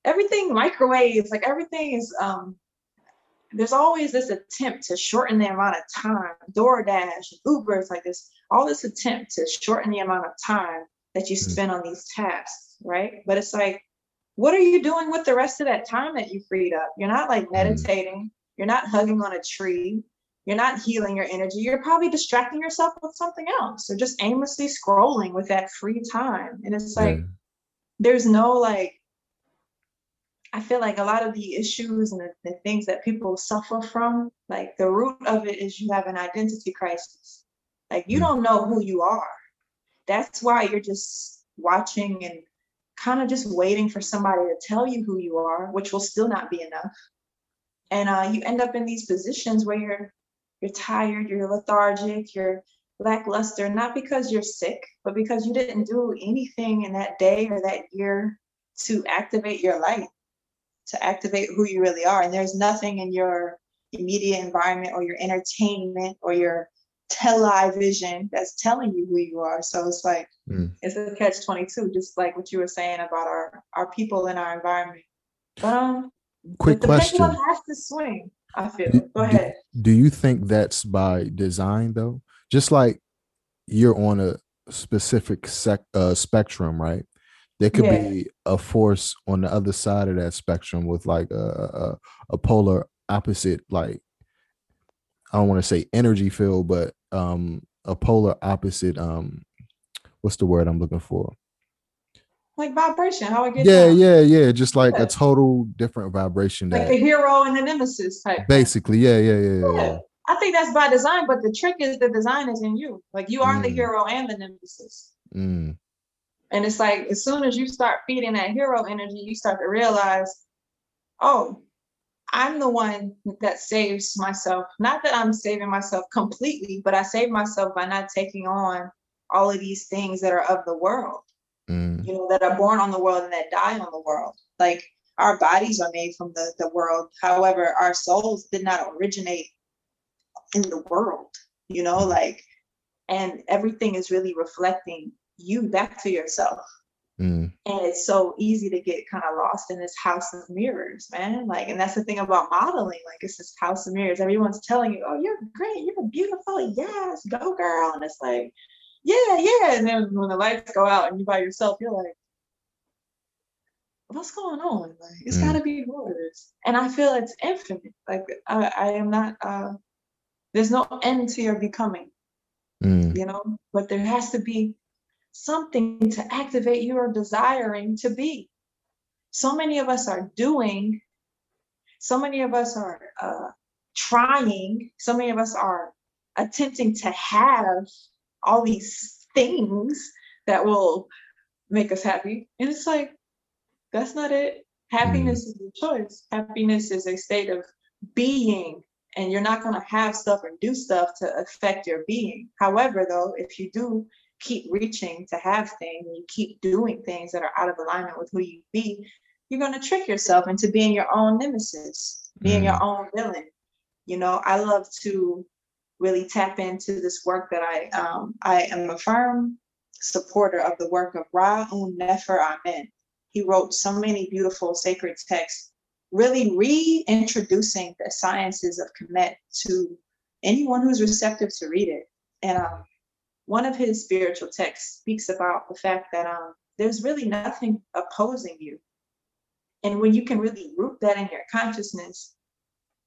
[SPEAKER 2] everything microwaves, like everything is um there's always this attempt to shorten the amount of time. DoorDash, Uber, it's like this, all this attempt to shorten the amount of time that you mm. spend on these tasks, right? But it's like, what are you doing with the rest of that time that you freed up? You're not like mm. meditating, you're not hugging on a tree, you're not healing your energy. You're probably distracting yourself with something else or just aimlessly scrolling with that free time. And it's like, yeah. there's no like I feel like a lot of the issues and the, the, things that people suffer from, like the root of it is you have an identity crisis. Like you mm. don't know who you are. That's why you're just watching and kind of just waiting for somebody to tell you who you are, which will still not be enough. and uh, you end up in these positions where you're you're tired, you're lethargic, you're lackluster, not because you're sick, but because you didn't do anything in that day or that year to activate your light, to activate who you really are. And there's nothing in your immediate environment or your entertainment or your television that's telling you who you are. So it's like mm. it's a catch 22, just like what you were saying about our our people in our environment. But um
[SPEAKER 1] quick
[SPEAKER 2] the
[SPEAKER 1] question
[SPEAKER 2] has to swing, I feel. Do, Go ahead.
[SPEAKER 1] Do, do you think that's by design though? Just like you're on a specific sec, uh, spectrum, right? There could yeah. be a force on the other side of that spectrum with like a, a, a polar opposite, like I don't want to say energy field, but um a polar opposite um what's the word I'm looking for?
[SPEAKER 2] Like vibration, how I get
[SPEAKER 1] Yeah, down. yeah, yeah. Just like yeah. a total different vibration.
[SPEAKER 2] Like that, the hero and the nemesis type.
[SPEAKER 1] Basically, yeah, yeah, yeah, yeah. yeah.
[SPEAKER 2] I think that's by design, but the trick is the design is in you. Like you are mm. the hero and the nemesis. Mm. And it's like as soon as you start feeding that hero energy, you start to realize, oh, I'm the one that saves myself. Not that I'm saving myself completely, but I save myself by not taking on all of these things that are of the world, mm. you know, that are born on the world and that die on the world. Like our bodies are made from the, the world. However, our souls did not originate in the world, you know, like, and everything is really reflecting you back to yourself. Mm. And it's so easy to get kind of lost in this house of mirrors, man. Like, and that's the thing about modeling. Like, it's this house of mirrors. Everyone's telling you, oh, you're great. You're beautiful. Yes, go, girl. And it's like, yeah, yeah. And then when the lights go out and you're by yourself, you're like, what's going on? Like, it's mm. got to be worse. And I feel it's infinite. Like, I, I am not, uh, there's no end to your becoming, mm. you know, but there has to be something to activate your desiring to be. So many of us are doing, so many of us are uh, trying, so many of us are attempting to have all these things that will make us happy. And it's like, that's not it. Happiness is a choice. Happiness is a state of being, and you're not going to have stuff or do stuff to affect your being. However, though, if you do keep reaching to have things you keep doing things that are out of alignment with who you be, you're going to trick yourself into being your own nemesis, being mm. your own villain. You know, I love to really tap into this work that I um, I am a firm supporter of the work of Ra-Un Nefer Amen. He wrote so many beautiful sacred texts, really reintroducing the sciences of Kemet to anyone who's receptive to read it. And um, one of his spiritual texts speaks about the fact that um, there's really nothing opposing you. And when you can really root that in your consciousness,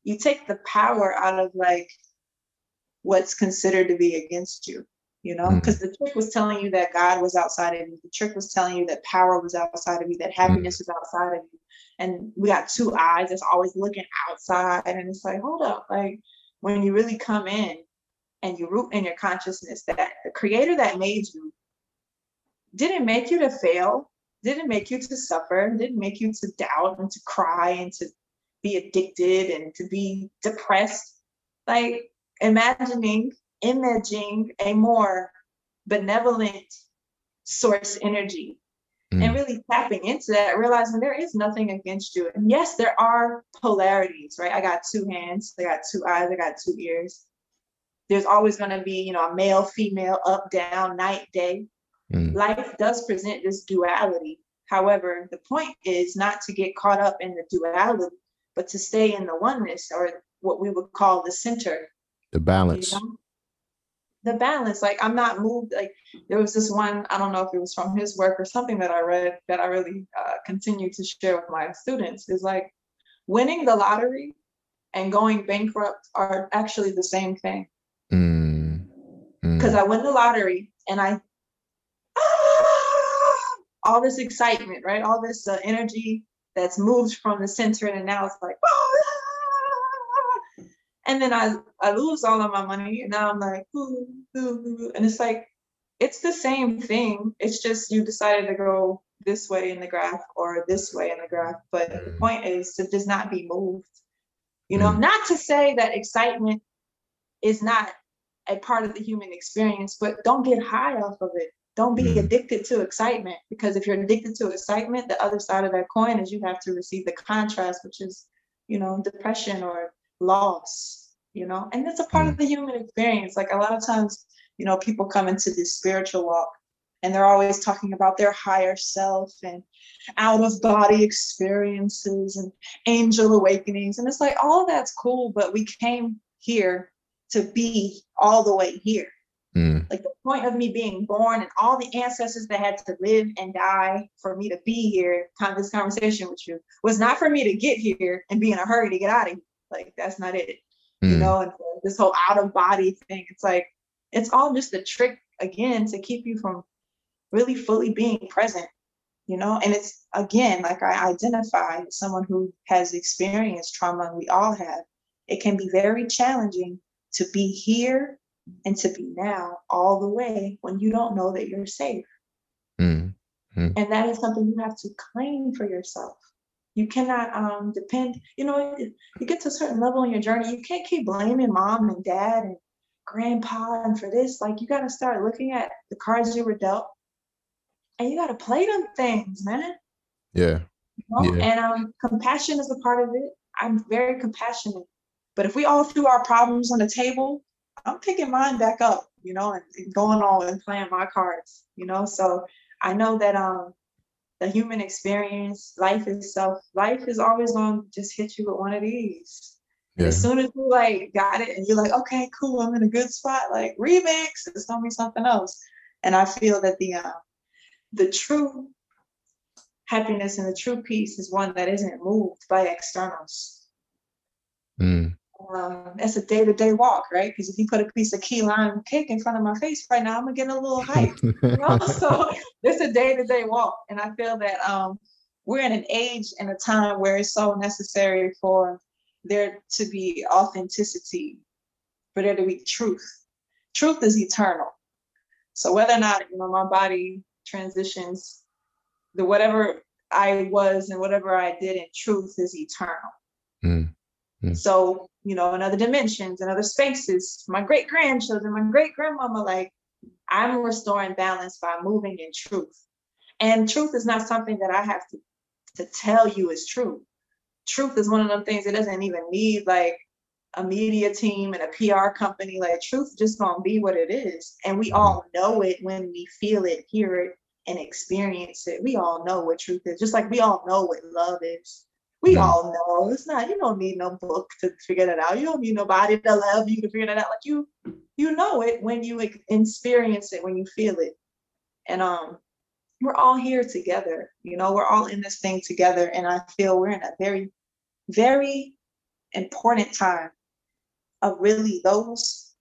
[SPEAKER 2] you take the power out of like what's considered to be against you, you know? Because mm. the trick was telling you that God was outside of you. The trick was telling you that power was outside of you, that happiness mm. was outside of you. And we got two eyes that's always looking outside. And it's like, hold up, like when you really come in and you root in your consciousness that the creator that made you didn't make you to fail, didn't make you to suffer, didn't make you to doubt and to cry and to be addicted and to be depressed. Like imagining, imaging a more benevolent source energy mm. and really tapping into that, realizing there is nothing against you. And yes, there are polarities, right? I got two hands, I got two eyes, I got two ears there's always going to be, you know, a male, female, up, down, night, day. Mm. Life does present this duality. However, the point is not to get caught up in the duality, but to stay in the oneness or what we would call the center.
[SPEAKER 1] The balance. You know?
[SPEAKER 2] The balance. Like I'm not moved. Like there was this one, I don't know if it was from his work or something that I read that I really uh, continue to share with my students is like winning the lottery and going bankrupt are actually the same thing. Mm. Because mm. I win the lottery and I, all this excitement, right? All this uh, energy that's moved from the center and now it's like, and then I, I lose all of my money and now I'm like, ooh, ooh, ooh. and it's like, it's the same thing. It's just you decided to go this way in the graph or this way in the graph. But the mm. point is to just not be moved You know, mm. not to say that excitement is not a part of the human experience, but don't get high off of it. Don't be mm. addicted to excitement because if you're addicted to excitement, the other side of that coin is you have to receive the contrast, which is, you know, depression or loss, you know, and that's a part mm. of the human experience. Like a lot of times, you know, people come into this spiritual walk and they're always talking about their higher self and out of body experiences and angel awakenings. And it's like, all that's cool, but we came here to be all the way here. Mm. Like the point of me being born and all the ancestors that had to live and die for me to be here, kind of this conversation with you, was not for me to get here and be in a hurry to get out of here. Like that's not it. Mm. You know, and this whole out of body thing, it's like it's all just a trick again to keep you from really fully being present you know and it's again like i identify as someone who has experienced trauma and we all have it can be very challenging to be here and to be now all the way when you don't know that you're safe mm-hmm. and that is something you have to claim for yourself you cannot um, depend you know you get to a certain level in your journey you can't keep blaming mom and dad and grandpa and for this like you got to start looking at the cards you were dealt and you got to play them things, man.
[SPEAKER 1] Yeah.
[SPEAKER 2] You know? yeah. And um, compassion is a part of it. I'm very compassionate. But if we all threw our problems on the table, I'm picking mine back up, you know, and, and going on and playing my cards, you know. So I know that um the human experience, life itself, life is always going to just hit you with one of these. Yeah. As soon as you like got it and you're like, okay, cool, I'm in a good spot, like remix, it's gonna be something else. And I feel that the uh, the true happiness and the true peace is one that isn't moved by externals. Mm. Um, it's a day-to-day walk, right? Because if you put a piece of key lime cake in front of my face right now, I'm gonna get a little hype. [laughs] you know? [laughs] So it's a day-to-day walk, and I feel that um, we're in an age and a time where it's so necessary for there to be authenticity, for there to be truth. Truth is eternal. So whether or not you know my body transitions, the whatever I was and whatever I did in truth is eternal. Mm. Mm. So, you know, in other dimensions and other spaces, my great grandchildren, my great grandmama, like I'm restoring balance by moving in truth. And truth is not something that I have to, to tell you is true. Truth is one of them things that doesn't even need like a media team and a PR company. Like truth just gonna be what it is. And we all know it when we feel it, hear it, and experience it. We all know what truth is, just like we all know what love is. We mm all know it's not, you don't need no book to figure that out. You don't need nobody to love you to figure that out. Like you, you know it when you experience it, when you feel it. And um, we're all here together, you know, we're all in this thing together. And I feel we're in a very, very important time of really those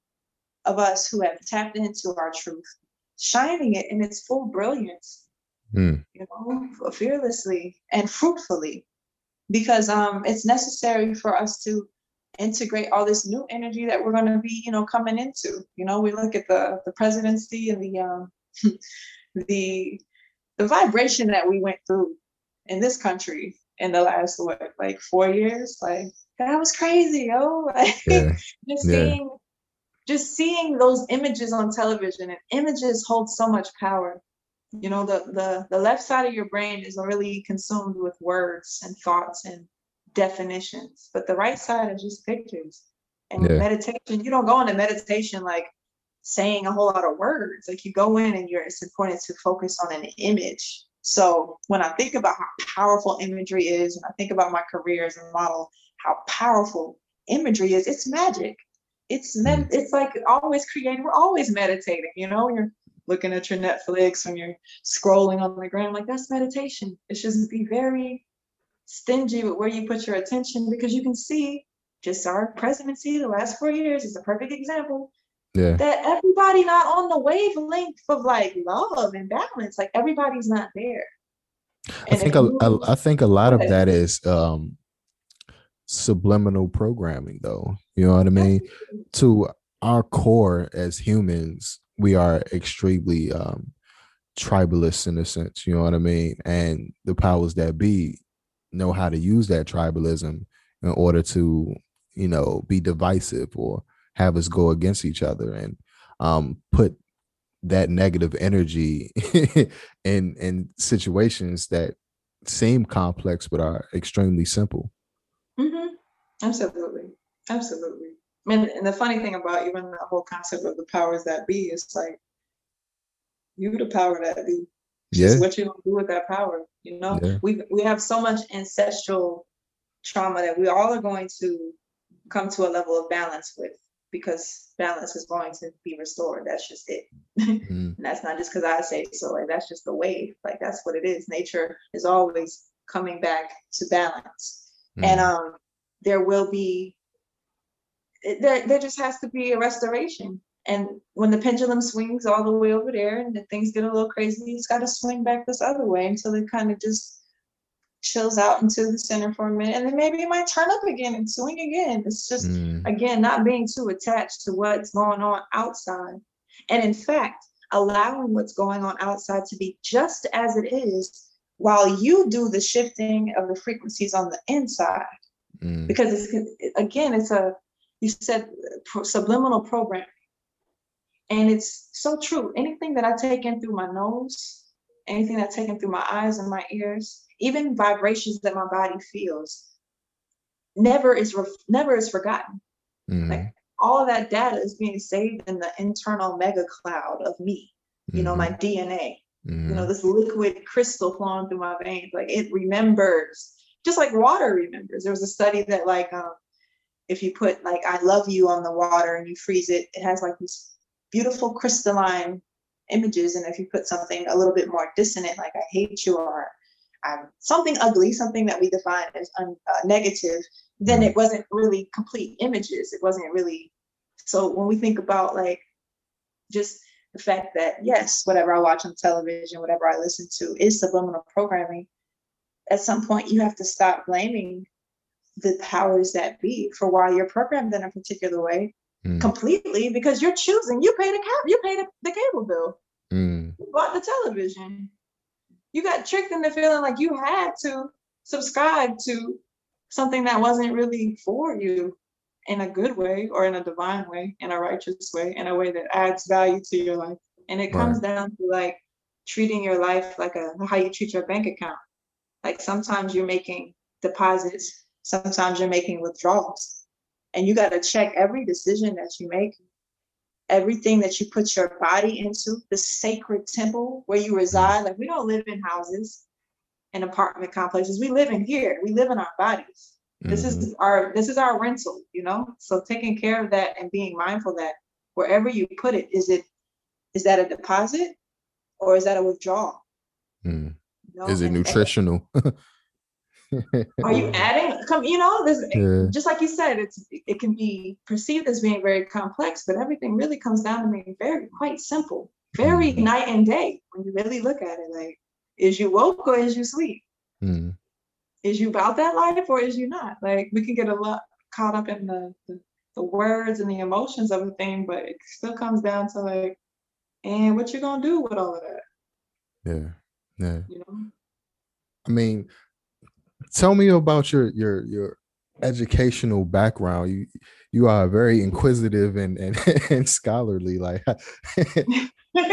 [SPEAKER 2] of us who have tapped into our truth, shining it in its full brilliance, mm. you know, fearlessly and fruitfully, because um, it's necessary for us to integrate all this new energy that we're going to be, you know, coming into. You know, we look at the the presidency and the um, [laughs] the the vibration that we went through in this country in the last what like four years, like that was crazy, yo. [laughs] Like yeah. just seeing just seeing those images on television and images hold so much power. You know, the the the left side of your brain is really consumed with words and thoughts and definitions, but the right side is just pictures. And yeah. meditation, you don't go into meditation like saying a whole lot of words. Like you go in and you're it's important to focus on an image. So when I think about how powerful imagery is, and I think about my career as a model, how powerful imagery is, it's magic. It's med- mm. it's like always creating. We're always meditating. You know, you're looking at your Netflix, when you're scrolling on the ground, like that's meditation. It should be very stingy with where you put your attention because you can see just our presidency the last four years is a perfect example. Yeah. that everybody not on the wavelength of like love and balance like everybody's not there.
[SPEAKER 1] And i think a, a, I think a lot of that is um subliminal programming though. You know what i mean? To our core as humans we are extremely um tribalist in a sense you know what i mean and the powers that be know how to use that tribalism in order to you know be divisive or have us go against each other and um, put that negative energy [laughs] in in situations that seem complex but are extremely simple.
[SPEAKER 2] Mm-hmm. Absolutely, absolutely. And, and the funny thing about even the whole concept of the powers that be is like you the power that be. yeah. what you gonna do with that power. You know, yeah. we we have so much ancestral trauma that we all are going to come to a level of balance with because balance is going to be restored. That's just it. [laughs] Mm. and that's not just because I say so. Like that's just the wave. Like that's what it is. Nature is always coming back to balance. Mm. And um there will be there there just has to be a restoration. And when the pendulum swings all the way over there and the things get a little crazy, it's got to swing back this other way until it kind of just chills out into the center for a minute and then maybe it might turn up again and swing again it's just mm. again not being too attached to what's going on outside and in fact allowing what's going on outside to be just as it is while you do the shifting of the frequencies on the inside mm. because it's again it's a you said subliminal programming and it's so true anything that i take in through my nose anything that's taken through my eyes and my ears even vibrations that my body feels never is ref- never is forgotten mm-hmm. like all that data is being saved in the internal mega cloud of me you mm-hmm. know my mm-hmm. dna mm-hmm. you know this liquid crystal flowing through my veins like it remembers just like water remembers there was a study that like um, if you put like i love you on the water and you freeze it it has like these beautiful crystalline images and if you put something a little bit more dissonant like i hate you or um, something ugly, something that we define as un, uh, negative, then mm-hmm. it wasn't really complete images. It wasn't really. So when we think about like just the fact that yes, whatever I watch on television, whatever I listen to is subliminal programming, at some point you have to stop blaming the powers that be for why you're programmed in a particular way mm. completely because you're choosing. You pay the cap, you pay the, the cable bill, mm. you bought the television you got tricked into feeling like you had to subscribe to something that wasn't really for you in a good way or in a divine way, in a righteous way, in a way that adds value to your life. And it comes right. down to like treating your life like a how you treat your bank account. Like sometimes you're making deposits, sometimes you're making withdrawals. And you got to check every decision that you make everything that you put your body into, the sacred temple where you reside. Like we don't live in houses and apartment complexes. We live in here. We live in our bodies. This mm-hmm. is our this is our rental, you know. So taking care of that and being mindful that wherever you put it, is it is that a deposit or is that a withdrawal?
[SPEAKER 1] Mm. You know? Is it nutritional? [laughs] [laughs]
[SPEAKER 2] Are you adding come you know this yeah. just like you said it's it can be perceived as being very complex but everything really comes down to being very quite simple very mm. night and day. When you really look at it like is you woke or is you sleep? Mm. is you about that life or is you not? Like we can get a lot caught up in the, the, the words and the emotions of a thing but it still comes down to like and what you gonna do with all of that?
[SPEAKER 1] Yeah. Yeah. You know? I mean tell me about your your your educational background. You you are very inquisitive and and, [laughs] and scholarly. Like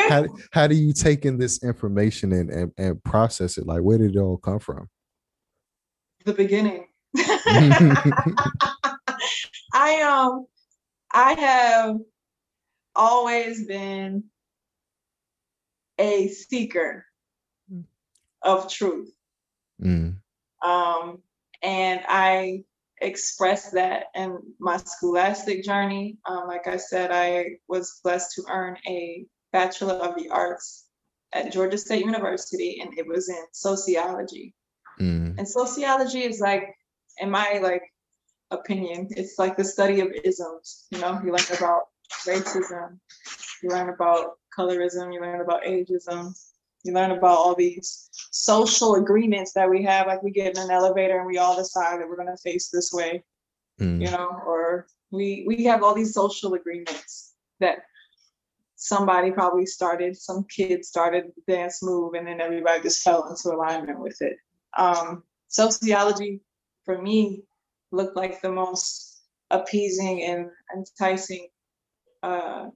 [SPEAKER 1] how [laughs] [laughs] how do you take in this information and, and and process it? Like where did it all come from?
[SPEAKER 2] The beginning. I um I have always been a seeker mm. of truth. Mm. Um, and I expressed that in my scholastic journey. Um, like I said, I was blessed to earn a Bachelor of the Arts at Georgia State University, and it was in sociology. Mm. And sociology is like, in my like opinion, it's like the study of isms. You know, you learn about racism, you learn about colorism, you learn about ageism, you learn about all these social agreements that we have, like we get in an elevator and we all decide that we're going to face this way, mm. you know, or we we have all these social agreements that somebody probably started, some kid started the dance move, and then everybody just fell into alignment with it. Um, sociology for me looked like the most appeasing and enticing uh,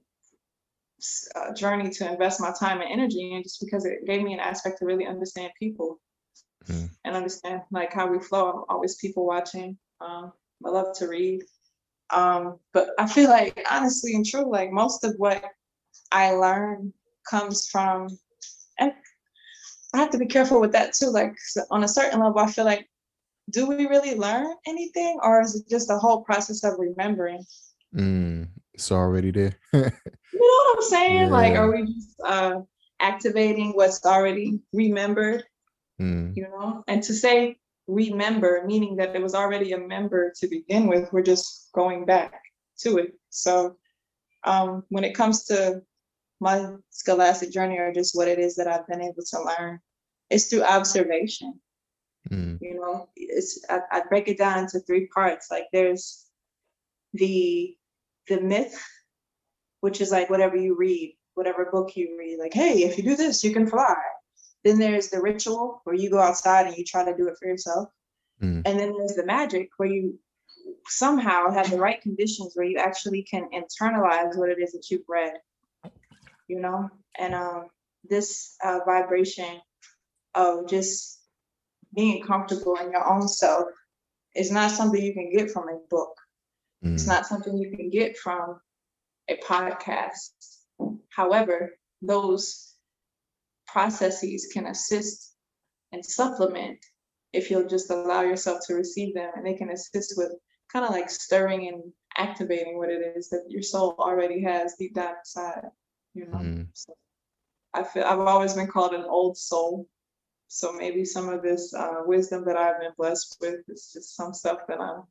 [SPEAKER 2] uh, journey to invest my time and energy in just because it gave me an aspect to really understand people mm. and understand like how we flow. I'm always people watching. Um, I love to read. Um, but I feel like honestly and true, like most of what I learn comes from and I have to be careful with that too. Like on a certain level, I feel like do we really learn anything or is it just a whole process of remembering?
[SPEAKER 1] Mm, it's already there. [laughs]
[SPEAKER 2] you know what I'm saying? Yeah. Like, are we just uh, activating what's already remembered? Mm. You know, and to say remember, meaning that it was already a member to begin with, we're just going back to it. So, um, when it comes to my scholastic journey, or just what it is that I've been able to learn, it's through observation. Mm. You know, it's I, I break it down into three parts. Like there's the the myth, which is like whatever you read, whatever book you read, like, hey, if you do this, you can fly. Then there's the ritual where you go outside and you try to do it for yourself. Mm. And then there's the magic where you somehow have the right conditions where you actually can internalize what it is that you've read. You know, and um, this uh, vibration of just being comfortable in your own self is not something you can get from a book. Mm. It's not something you can get from a podcast. However, those processes can assist and supplement if you'll just allow yourself to receive them and they can assist with kind of like stirring and activating what it is that your soul already has deep down inside you know mm. so i feel i've always been called an old soul so maybe some of this uh, wisdom that i've been blessed with is just some stuff that i'm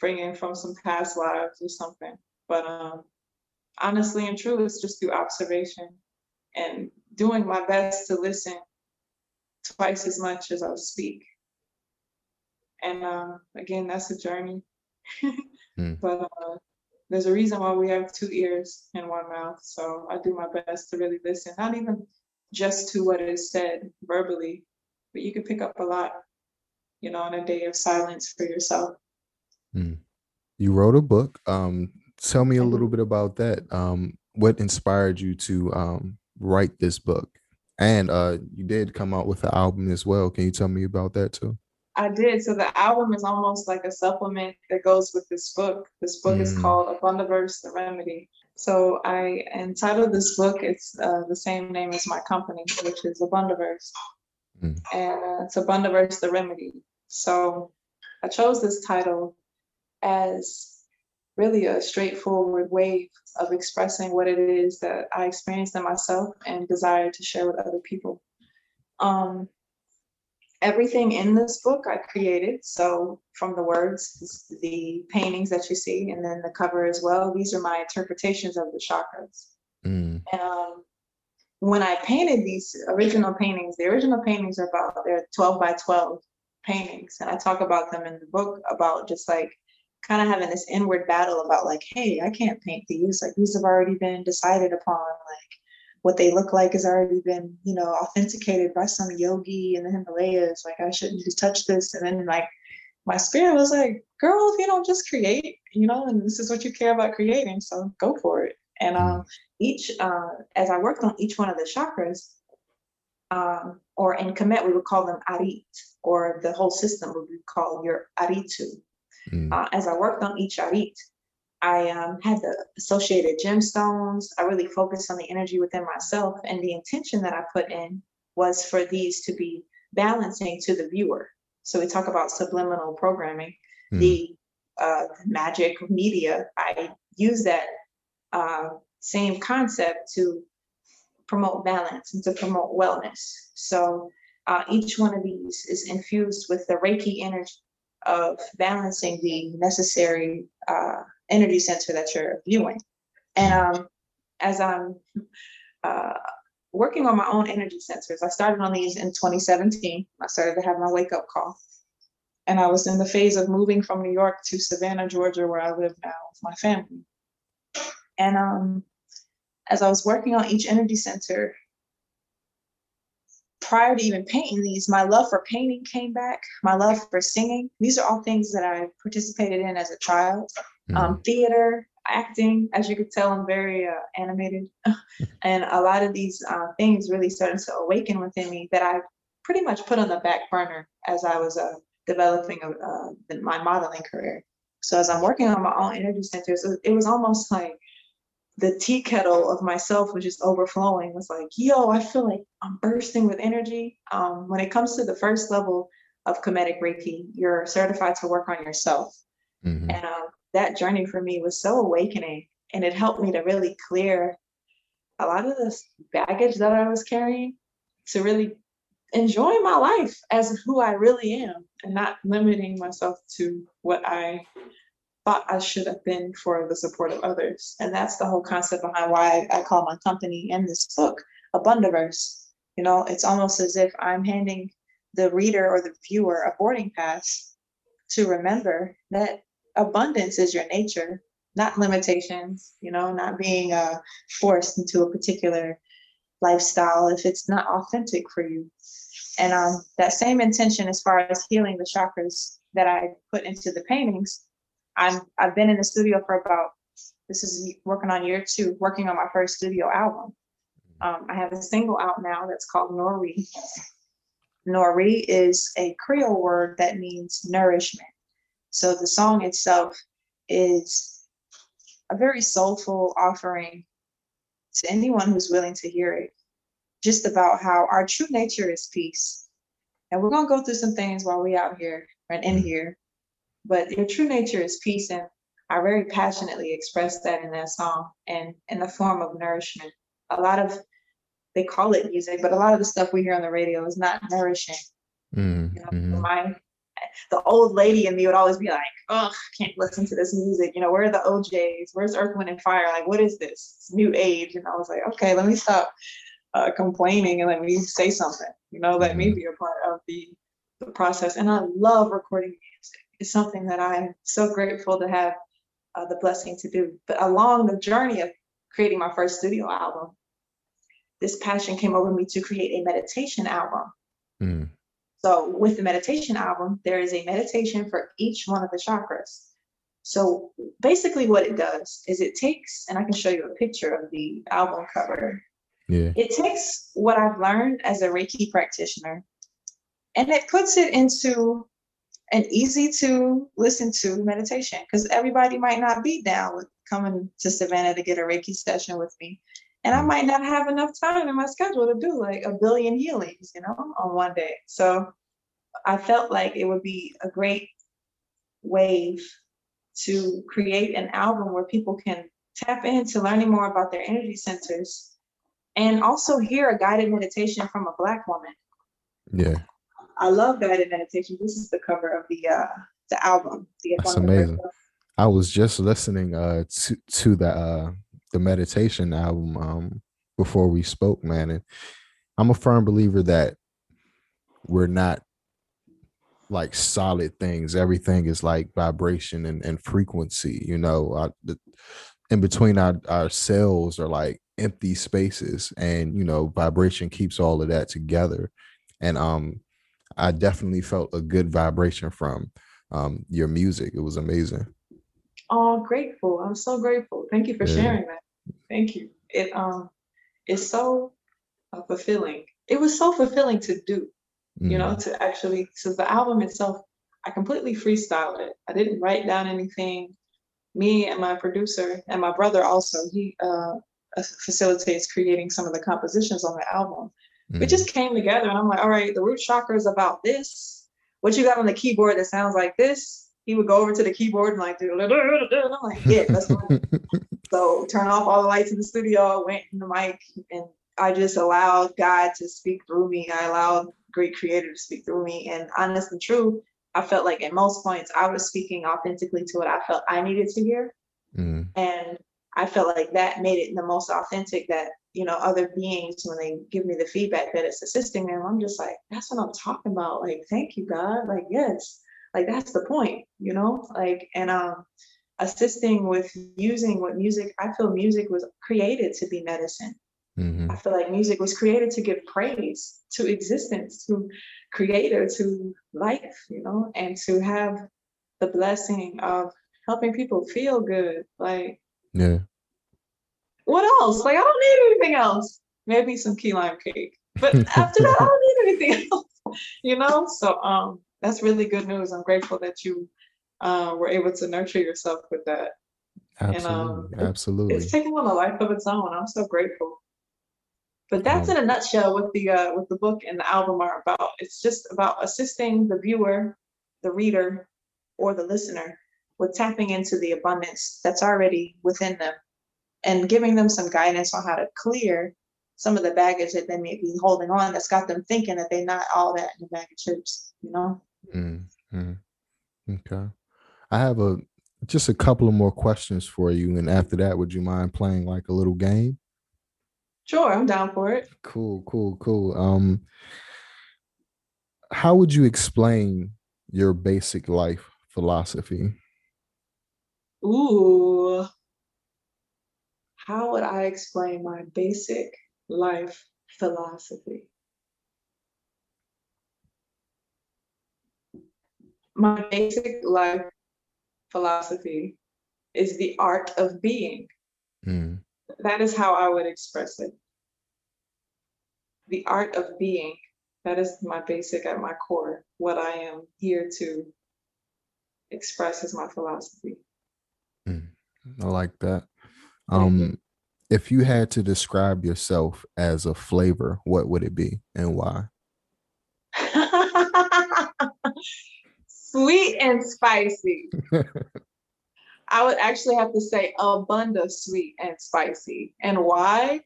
[SPEAKER 2] bringing from some past lives or something but um honestly and truly it's just through observation and doing my best to listen twice as much as I speak. And uh, again, that's a journey. [laughs] mm. But uh, there's a reason why we have two ears and one mouth. So I do my best to really listen, not even just to what is said verbally, but you can pick up a lot, you know, in a day of silence for yourself.
[SPEAKER 1] Mm. You wrote a book. Um, tell me a little bit about that. Um, what inspired you to um, write this book? And uh, you did come out with an album as well. Can you tell me about that too?
[SPEAKER 2] I did. So the album is almost like a supplement that goes with this book. This book mm. is called Abundaverse, The Remedy. So I entitled this book, it's uh, the same name as my company, which is Abundaverse. Mm. And uh, it's Abundaverse, The Remedy. So I chose this title as really a straightforward way of expressing what it is that I experienced in myself and desire to share with other people. Um, everything in this book I created. So from the words, the paintings that you see, and then the cover as well, these are my interpretations of the chakras. Mm. And um, when I painted these original paintings, the original paintings are about they're 12 by 12 paintings, and I talk about them in the book about just like kind of having this inward battle about like, hey, I can't paint these. Like these have already been decided upon. Like what they look like has already been, you know, authenticated by some yogi in the Himalayas. Like I shouldn't just touch this. And then like my spirit was like, girl, if you don't just create, you know, and this is what you care about creating, so go for it. And um, each, uh, as I worked on each one of the chakras, um, or in Kemet, we would call them Arit, or the whole system would be called your Aritu. Mm. Uh, as I worked on each arit, I um, had the associated gemstones. I really focused on the energy within myself, and the intention that I put in was for these to be balancing to the viewer. So we talk about subliminal programming, mm. the uh, magic media. I use that uh, same concept to promote balance and to promote wellness. So uh, each one of these is infused with the Reiki energy, of balancing the necessary uh, energy center that you're viewing. And um, as I'm uh, working on my own energy sensors, I started on these in 2017. I started to have my wake up call. And I was in the phase of moving from New York to Savannah, Georgia, where I live now with my family. And um, as I was working on each energy center, prior to even painting these, my love for painting came back, my love for singing. These are all things that I participated in as a child. mm. um, theater, acting. As you could tell, I'm very uh, animated, [laughs] and a lot of these uh, things really started to awaken within me that I pretty much put on the back burner as I was uh, developing uh, my modeling career. So as I'm working on my own energy centers, it was almost like the tea kettle of myself was just overflowing. It was like, yo, I feel like I'm bursting with energy. Um, when it comes to the first level of Kemetic Reiki, you're certified to work on yourself. Mm-hmm. And um, that journey for me was so awakening. And it helped me to really clear a lot of this baggage that I was carrying to really enjoy my life as who I really am and not limiting myself to what I thought I should have been for the support of others. And that's the whole concept behind why I call my company and this book Abundaverse. You know, it's almost as if I'm handing the reader or the viewer a boarding pass to remember that abundance is your nature, not limitations, you know, not being uh, forced into a particular lifestyle if it's not authentic for you. And um, that same intention as far as healing the chakras that I put into the paintings, I'm I've been in the studio for about this is working on year two, working on my first studio album. Um, I have a single out now that's called Nori. Nori is a Creole word that means nourishment. So the song itself is a very soulful offering to anyone who's willing to hear it, just about how our true nature is peace. And we're gonna go through some things while we out here and in mm-hmm. here, but your true nature is peace, and I very passionately expressed that in that song and in the form of nourishment. A lot of they call it music, but a lot of the stuff we hear on the radio is not nourishing. Mm-hmm. You know, mm-hmm. my the old lady in me would always be like, oh, I can't listen to this music. You know, where are the O'Jays? Where's Earth, Wind, and Fire? Like, what is this? It's new age. And I was like, okay, let me stop uh, complaining and let me say something. You know, let me mm-hmm. be a part of the, the process. And I love recording It's something that I'm so grateful to have uh, the blessing to do. But along the journey of creating my first studio album, this passion came over me to create a meditation album. Mm. So with the meditation album, there is a meditation for each one of the chakras. So basically what it does is it takes, and I can show you a picture of the album cover. Yeah. It takes what I've learned as a Reiki practitioner and it puts it into an easy to listen to meditation because everybody might not be down with coming to Savannah to get a Reiki session with me. And I mm. might not have enough time in my schedule to do like a billion healings, you know, on one day. So I felt like it would be a great wave to create an album where people can tap into learning more about their energy centers and also hear a guided meditation from a black woman.
[SPEAKER 1] Yeah.
[SPEAKER 2] I love guided meditation. This is the cover of the uh the album. The
[SPEAKER 1] That's amazing. I was just listening uh to to the uh the meditation album um before we spoke, man. And I'm a firm believer that we're not like solid things. Everything is like vibration and, and frequency, you know. Uh, the, in between our, our cells are like empty spaces and you know vibration keeps all of that together and um i definitely felt a good vibration from um your music it was amazing
[SPEAKER 2] oh grateful i'm so grateful thank you for yeah. sharing that Thank you. It um is so uh, fulfilling. It was so fulfilling to do, mm. you know, mm-hmm. to actually so the album itself, I completely freestyled it. I didn't write down anything. Me and my producer and my brother also, he uh, facilitates creating some of the compositions on the album. Mm. We just came together and I'm like, all right, the root chakra is about this. What you got on the keyboard that sounds like this? he would go over to the keyboard and like do and I'm like, yeah, that's [laughs] so turn off all the lights in the studio, went in the mic, and I just allowed God to speak through me. I allowed great creator to speak through me. And honest and true, I felt like at most points I was speaking authentically to what I felt I needed to hear. Mm. And I felt like that made it the most authentic that, you know, other beings, when they give me the feedback that it's assisting them, I'm just like, that's what I'm talking about. Like, thank you, God. Like, yes like that's the point you know like and um assisting with using what music i feel music was created to be medicine mm-hmm. i feel like music was created to give praise to existence to creator to life you know and to have the blessing of helping people feel good. Like,
[SPEAKER 1] yeah.
[SPEAKER 2] What else? Like, I don't need anything else. Maybe some key lime cake. But [laughs] after that, I don't need anything else. [laughs] You know? So um that's really good news. I'm grateful that you uh, were able to nurture yourself with that.
[SPEAKER 1] Absolutely. And, um, Absolutely.
[SPEAKER 2] It's taking on a life of its own. I'm so grateful. But that's in a nutshell what the uh, what the book and the album are about. It's just about assisting the viewer, the reader, or the listener with tapping into the abundance that's already within them and giving them some guidance on how to clear some of the baggage that they may be holding on that's got them thinking that they're not all that in a bag of chips, you know?
[SPEAKER 1] Mm-hmm. Okay. I have a just a couple of more questions for you. And after that, would you mind playing like a little game?
[SPEAKER 2] Sure, I'm down for it.
[SPEAKER 1] Cool, cool, cool. Um, how would you explain your basic life philosophy?
[SPEAKER 2] Ooh, how would I explain my basic life philosophy? My basic life philosophy is the art of being. Mm that is how I would express it. The art of being. That is my basic at my core. What I am here to express is my philosophy.
[SPEAKER 1] Mm, I like that. Um, if you had to describe yourself as a flavor, what would it be and why? [laughs]
[SPEAKER 2] Sweet and spicy. [laughs] I would actually have to say abundant sweet and spicy. And why?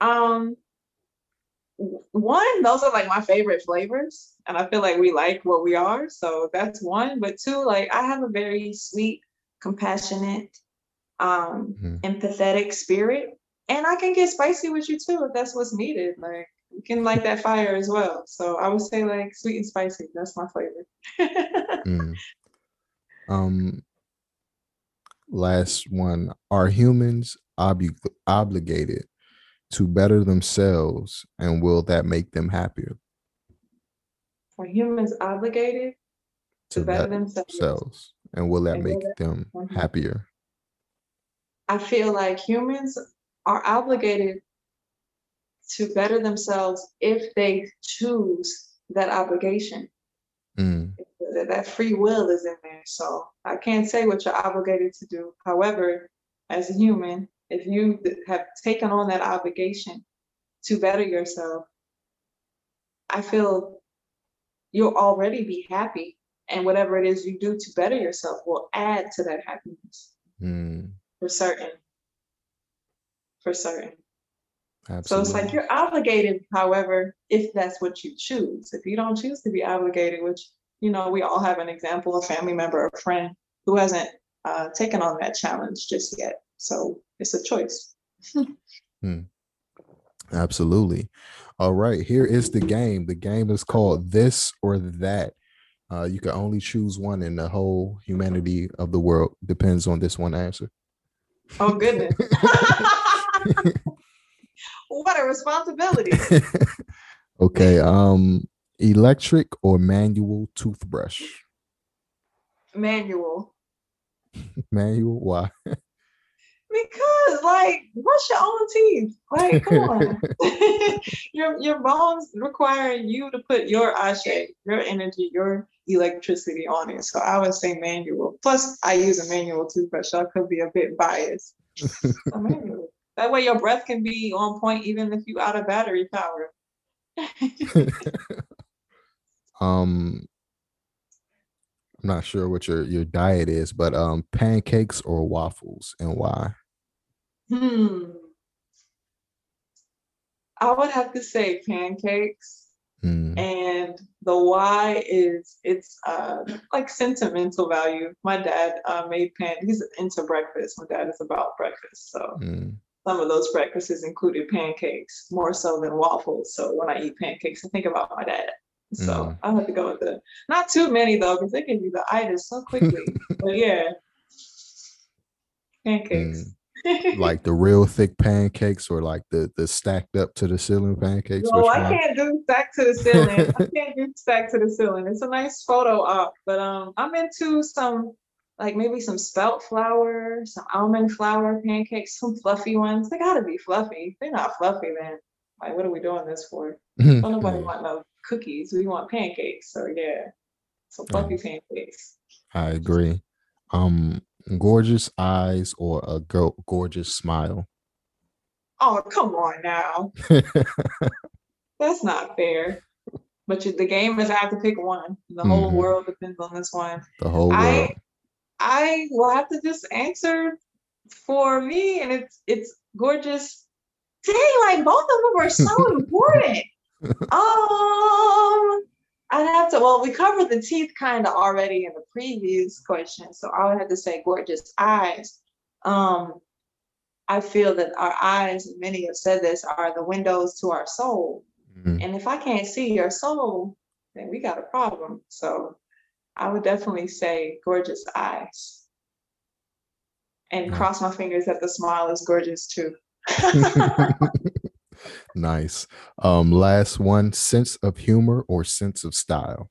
[SPEAKER 2] Um, one, those are like my favorite flavors, and I feel like we like what we are, so that's one. But two, like I have a very sweet, compassionate, um, mm-hmm. empathetic spirit, and I can get spicy with you too if that's what's needed. Like you can light that fire as well. So I would say like sweet and spicy. That's my flavor. [laughs] mm.
[SPEAKER 1] Um, last one are humans ob- obligated to better themselves and will that make them happier
[SPEAKER 2] are humans obligated to, to better themselves
[SPEAKER 1] and will that and make them happier
[SPEAKER 2] i feel like humans are obligated to better themselves if they choose that obligation mm that, free will is in there. So I can't say what you're obligated to do. However, as a human, if you have taken on that obligation to better yourself, I feel you'll already be happy. And whatever it is you do to better yourself will add to that happiness. Mm. For certain. For certain. Absolutely. So it's like you're obligated, however, if that's what you choose. If you don't choose to be obligated, which you know, we all have an example, a family member, a friend who hasn't uh, taken on that challenge just yet. So it's a choice.
[SPEAKER 1] hmm. Absolutely. All right, here is the game. The game is called This or That. Uh, you can only choose one, and the whole humanity of the world depends on this one answer.
[SPEAKER 2] Oh goodness! [laughs] what a responsibility. [laughs]
[SPEAKER 1] okay. Um, electric or manual toothbrush?
[SPEAKER 2] Manual. [laughs]
[SPEAKER 1] manual? Why?
[SPEAKER 2] Because like brush your own teeth. Like, come on. [laughs] [laughs] your your bones require you to put your ashe, your energy, your electricity on it. So I would say manual. Plus I use a manual toothbrush, so I could be a bit biased. [laughs] so manual. That way your breath can be on point even if you out of battery power.
[SPEAKER 1] um I'm not sure what your your diet is, but um pancakes or waffles and why?
[SPEAKER 2] Hmm. I would have to say pancakes. Mm. And the why is it's uh, like sentimental value. My dad uh, made pan. He's into breakfast. My dad is about breakfast, so mm. some of those breakfasts included pancakes more so than waffles. So when I eat pancakes, I think about my dad. So mm. I have to go with the not too many though, because they can do the itis so quickly. [laughs] but yeah, pancakes.
[SPEAKER 1] Like the real thick pancakes or like the the stacked up to the ceiling pancakes?
[SPEAKER 2] No, I can't do stacked to the ceiling. I [laughs] can't do stacked to the ceiling. It's a nice photo op, but um I'm into some like maybe some spelt flour, some almond flour pancakes, some fluffy ones. They gotta be fluffy. They're not fluffy, man. like what are we doing this for? [laughs] Don't nobody want no cookies. We want pancakes. So yeah, some fluffy pancakes.
[SPEAKER 1] I agree. Um, gorgeous eyes or a go- gorgeous smile.
[SPEAKER 2] Oh come on now. [laughs] That's not fair. But you, the game is I have to pick one. The whole
[SPEAKER 1] Mhm.
[SPEAKER 2] world depends on this one.
[SPEAKER 1] The whole world.
[SPEAKER 2] I I will have to just answer for me, and it's it's gorgeous. Dang, like both of them are so [laughs] important. Um, I'd have to. Well, we covered the teeth kind of already in the previous question, so I would have to say gorgeous eyes. Um, I feel that our eyes, many have said this, are the windows to our soul.
[SPEAKER 1] Mhm.
[SPEAKER 2] And if I can't see your soul, then we got a problem. So I would definitely say gorgeous eyes. And
[SPEAKER 1] Nice.
[SPEAKER 2] cross my fingers that the smile is gorgeous too. [laughs] [laughs] [laughs]
[SPEAKER 1] nice. Um, last one: sense of humor or sense of style.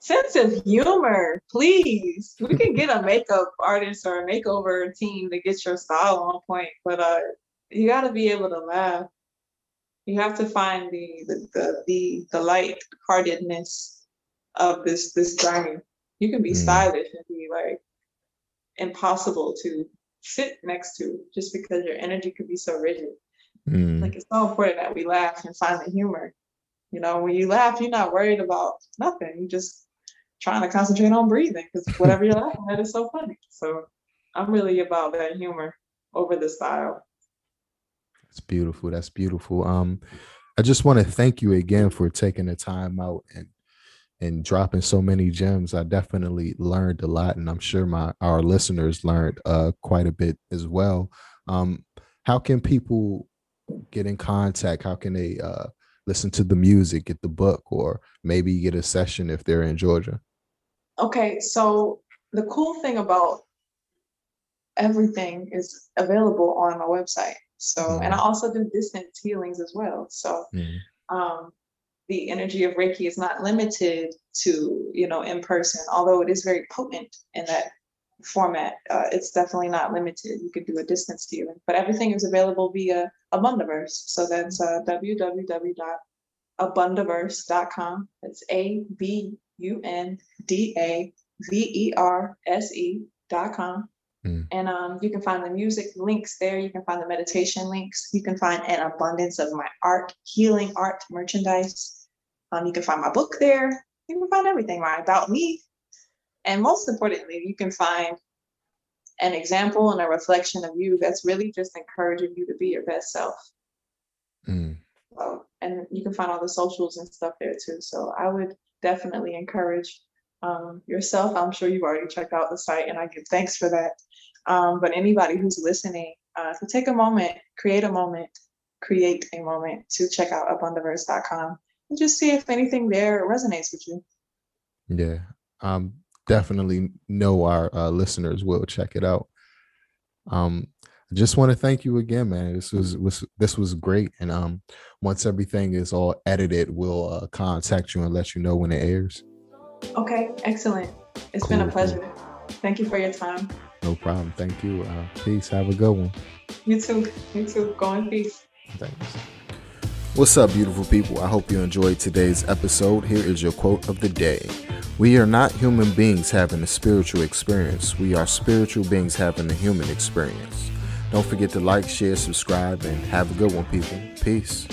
[SPEAKER 2] Sense of humor, please. We can get a makeup artist or a makeover team to get your style on point, but uh, you got to be able to laugh. You have to find the the the the, the light-heartedness of this this journey. You can be
[SPEAKER 1] Mm.
[SPEAKER 2] stylish and be like impossible to sit next to just because your energy could be so rigid.
[SPEAKER 1] Mm,
[SPEAKER 2] Like it's so important that we laugh and find the humor. You know, when you laugh, you're not worried about nothing. You're just trying to concentrate on breathing because whatever you're laughing at is so funny. So I'm really about that humor over the style.
[SPEAKER 1] That's beautiful. That's beautiful. Um, I just want to thank you again for taking the time out and and dropping so many gems. I definitely learned a lot, and I'm sure my our listeners learned uh quite a bit as well. Um, how can people get in contact? How can they uh listen to the music, get the book, or maybe get a session if they're in Georgia?
[SPEAKER 2] Okay, so the cool thing about everything is available on my website. So, and I also do distance healings as well. So,
[SPEAKER 1] Mhm.
[SPEAKER 2] um, the energy of Reiki is not limited to, you know, in person, although it is very potent in that format. Uh, it's definitely not limited. You could do a distance healing, but everything is available via Abundaverse. So that's uh, www.abundaverse.com. That's A B U N D A V E R S E dot com.
[SPEAKER 1] Mm.
[SPEAKER 2] And um, you can find the music links there. You can find the meditation links. You can find an abundance of my art, healing art merchandise. Um, you can find my book there. You can find everything right about me. And most importantly, you can find an example and a reflection of you that's really just encouraging you to be your best self.
[SPEAKER 1] Mm.
[SPEAKER 2] So, and you can find all the socials and stuff there too. So I would definitely encourage um, yourself. I'm sure you've already checked out the site, and I give thanks for that. Um, but anybody who's listening, uh, to take a moment, create a moment, create a moment to check out abundaverse.com and just see if anything there resonates with you.
[SPEAKER 1] Yeah, um, definitely know our uh, listeners will check it out. Um, I just want to thank you again, man. This was was this was great, and um, once everything is all edited, we'll uh, contact you and let you know when it airs.
[SPEAKER 2] Okay, excellent. It's been a
[SPEAKER 1] Cool, cool.
[SPEAKER 2] pleasure. Thank you for your time.
[SPEAKER 1] No problem. Thank you. Uh, peace. Have a good one.
[SPEAKER 2] You too. You too. Go in peace.
[SPEAKER 1] Thanks. What's up, beautiful people? I hope you enjoyed today's episode. Here is your quote of the day We are not human beings having a spiritual experience, we are spiritual beings having a human experience. Don't forget to like, share, subscribe, and have a good one, people. Peace.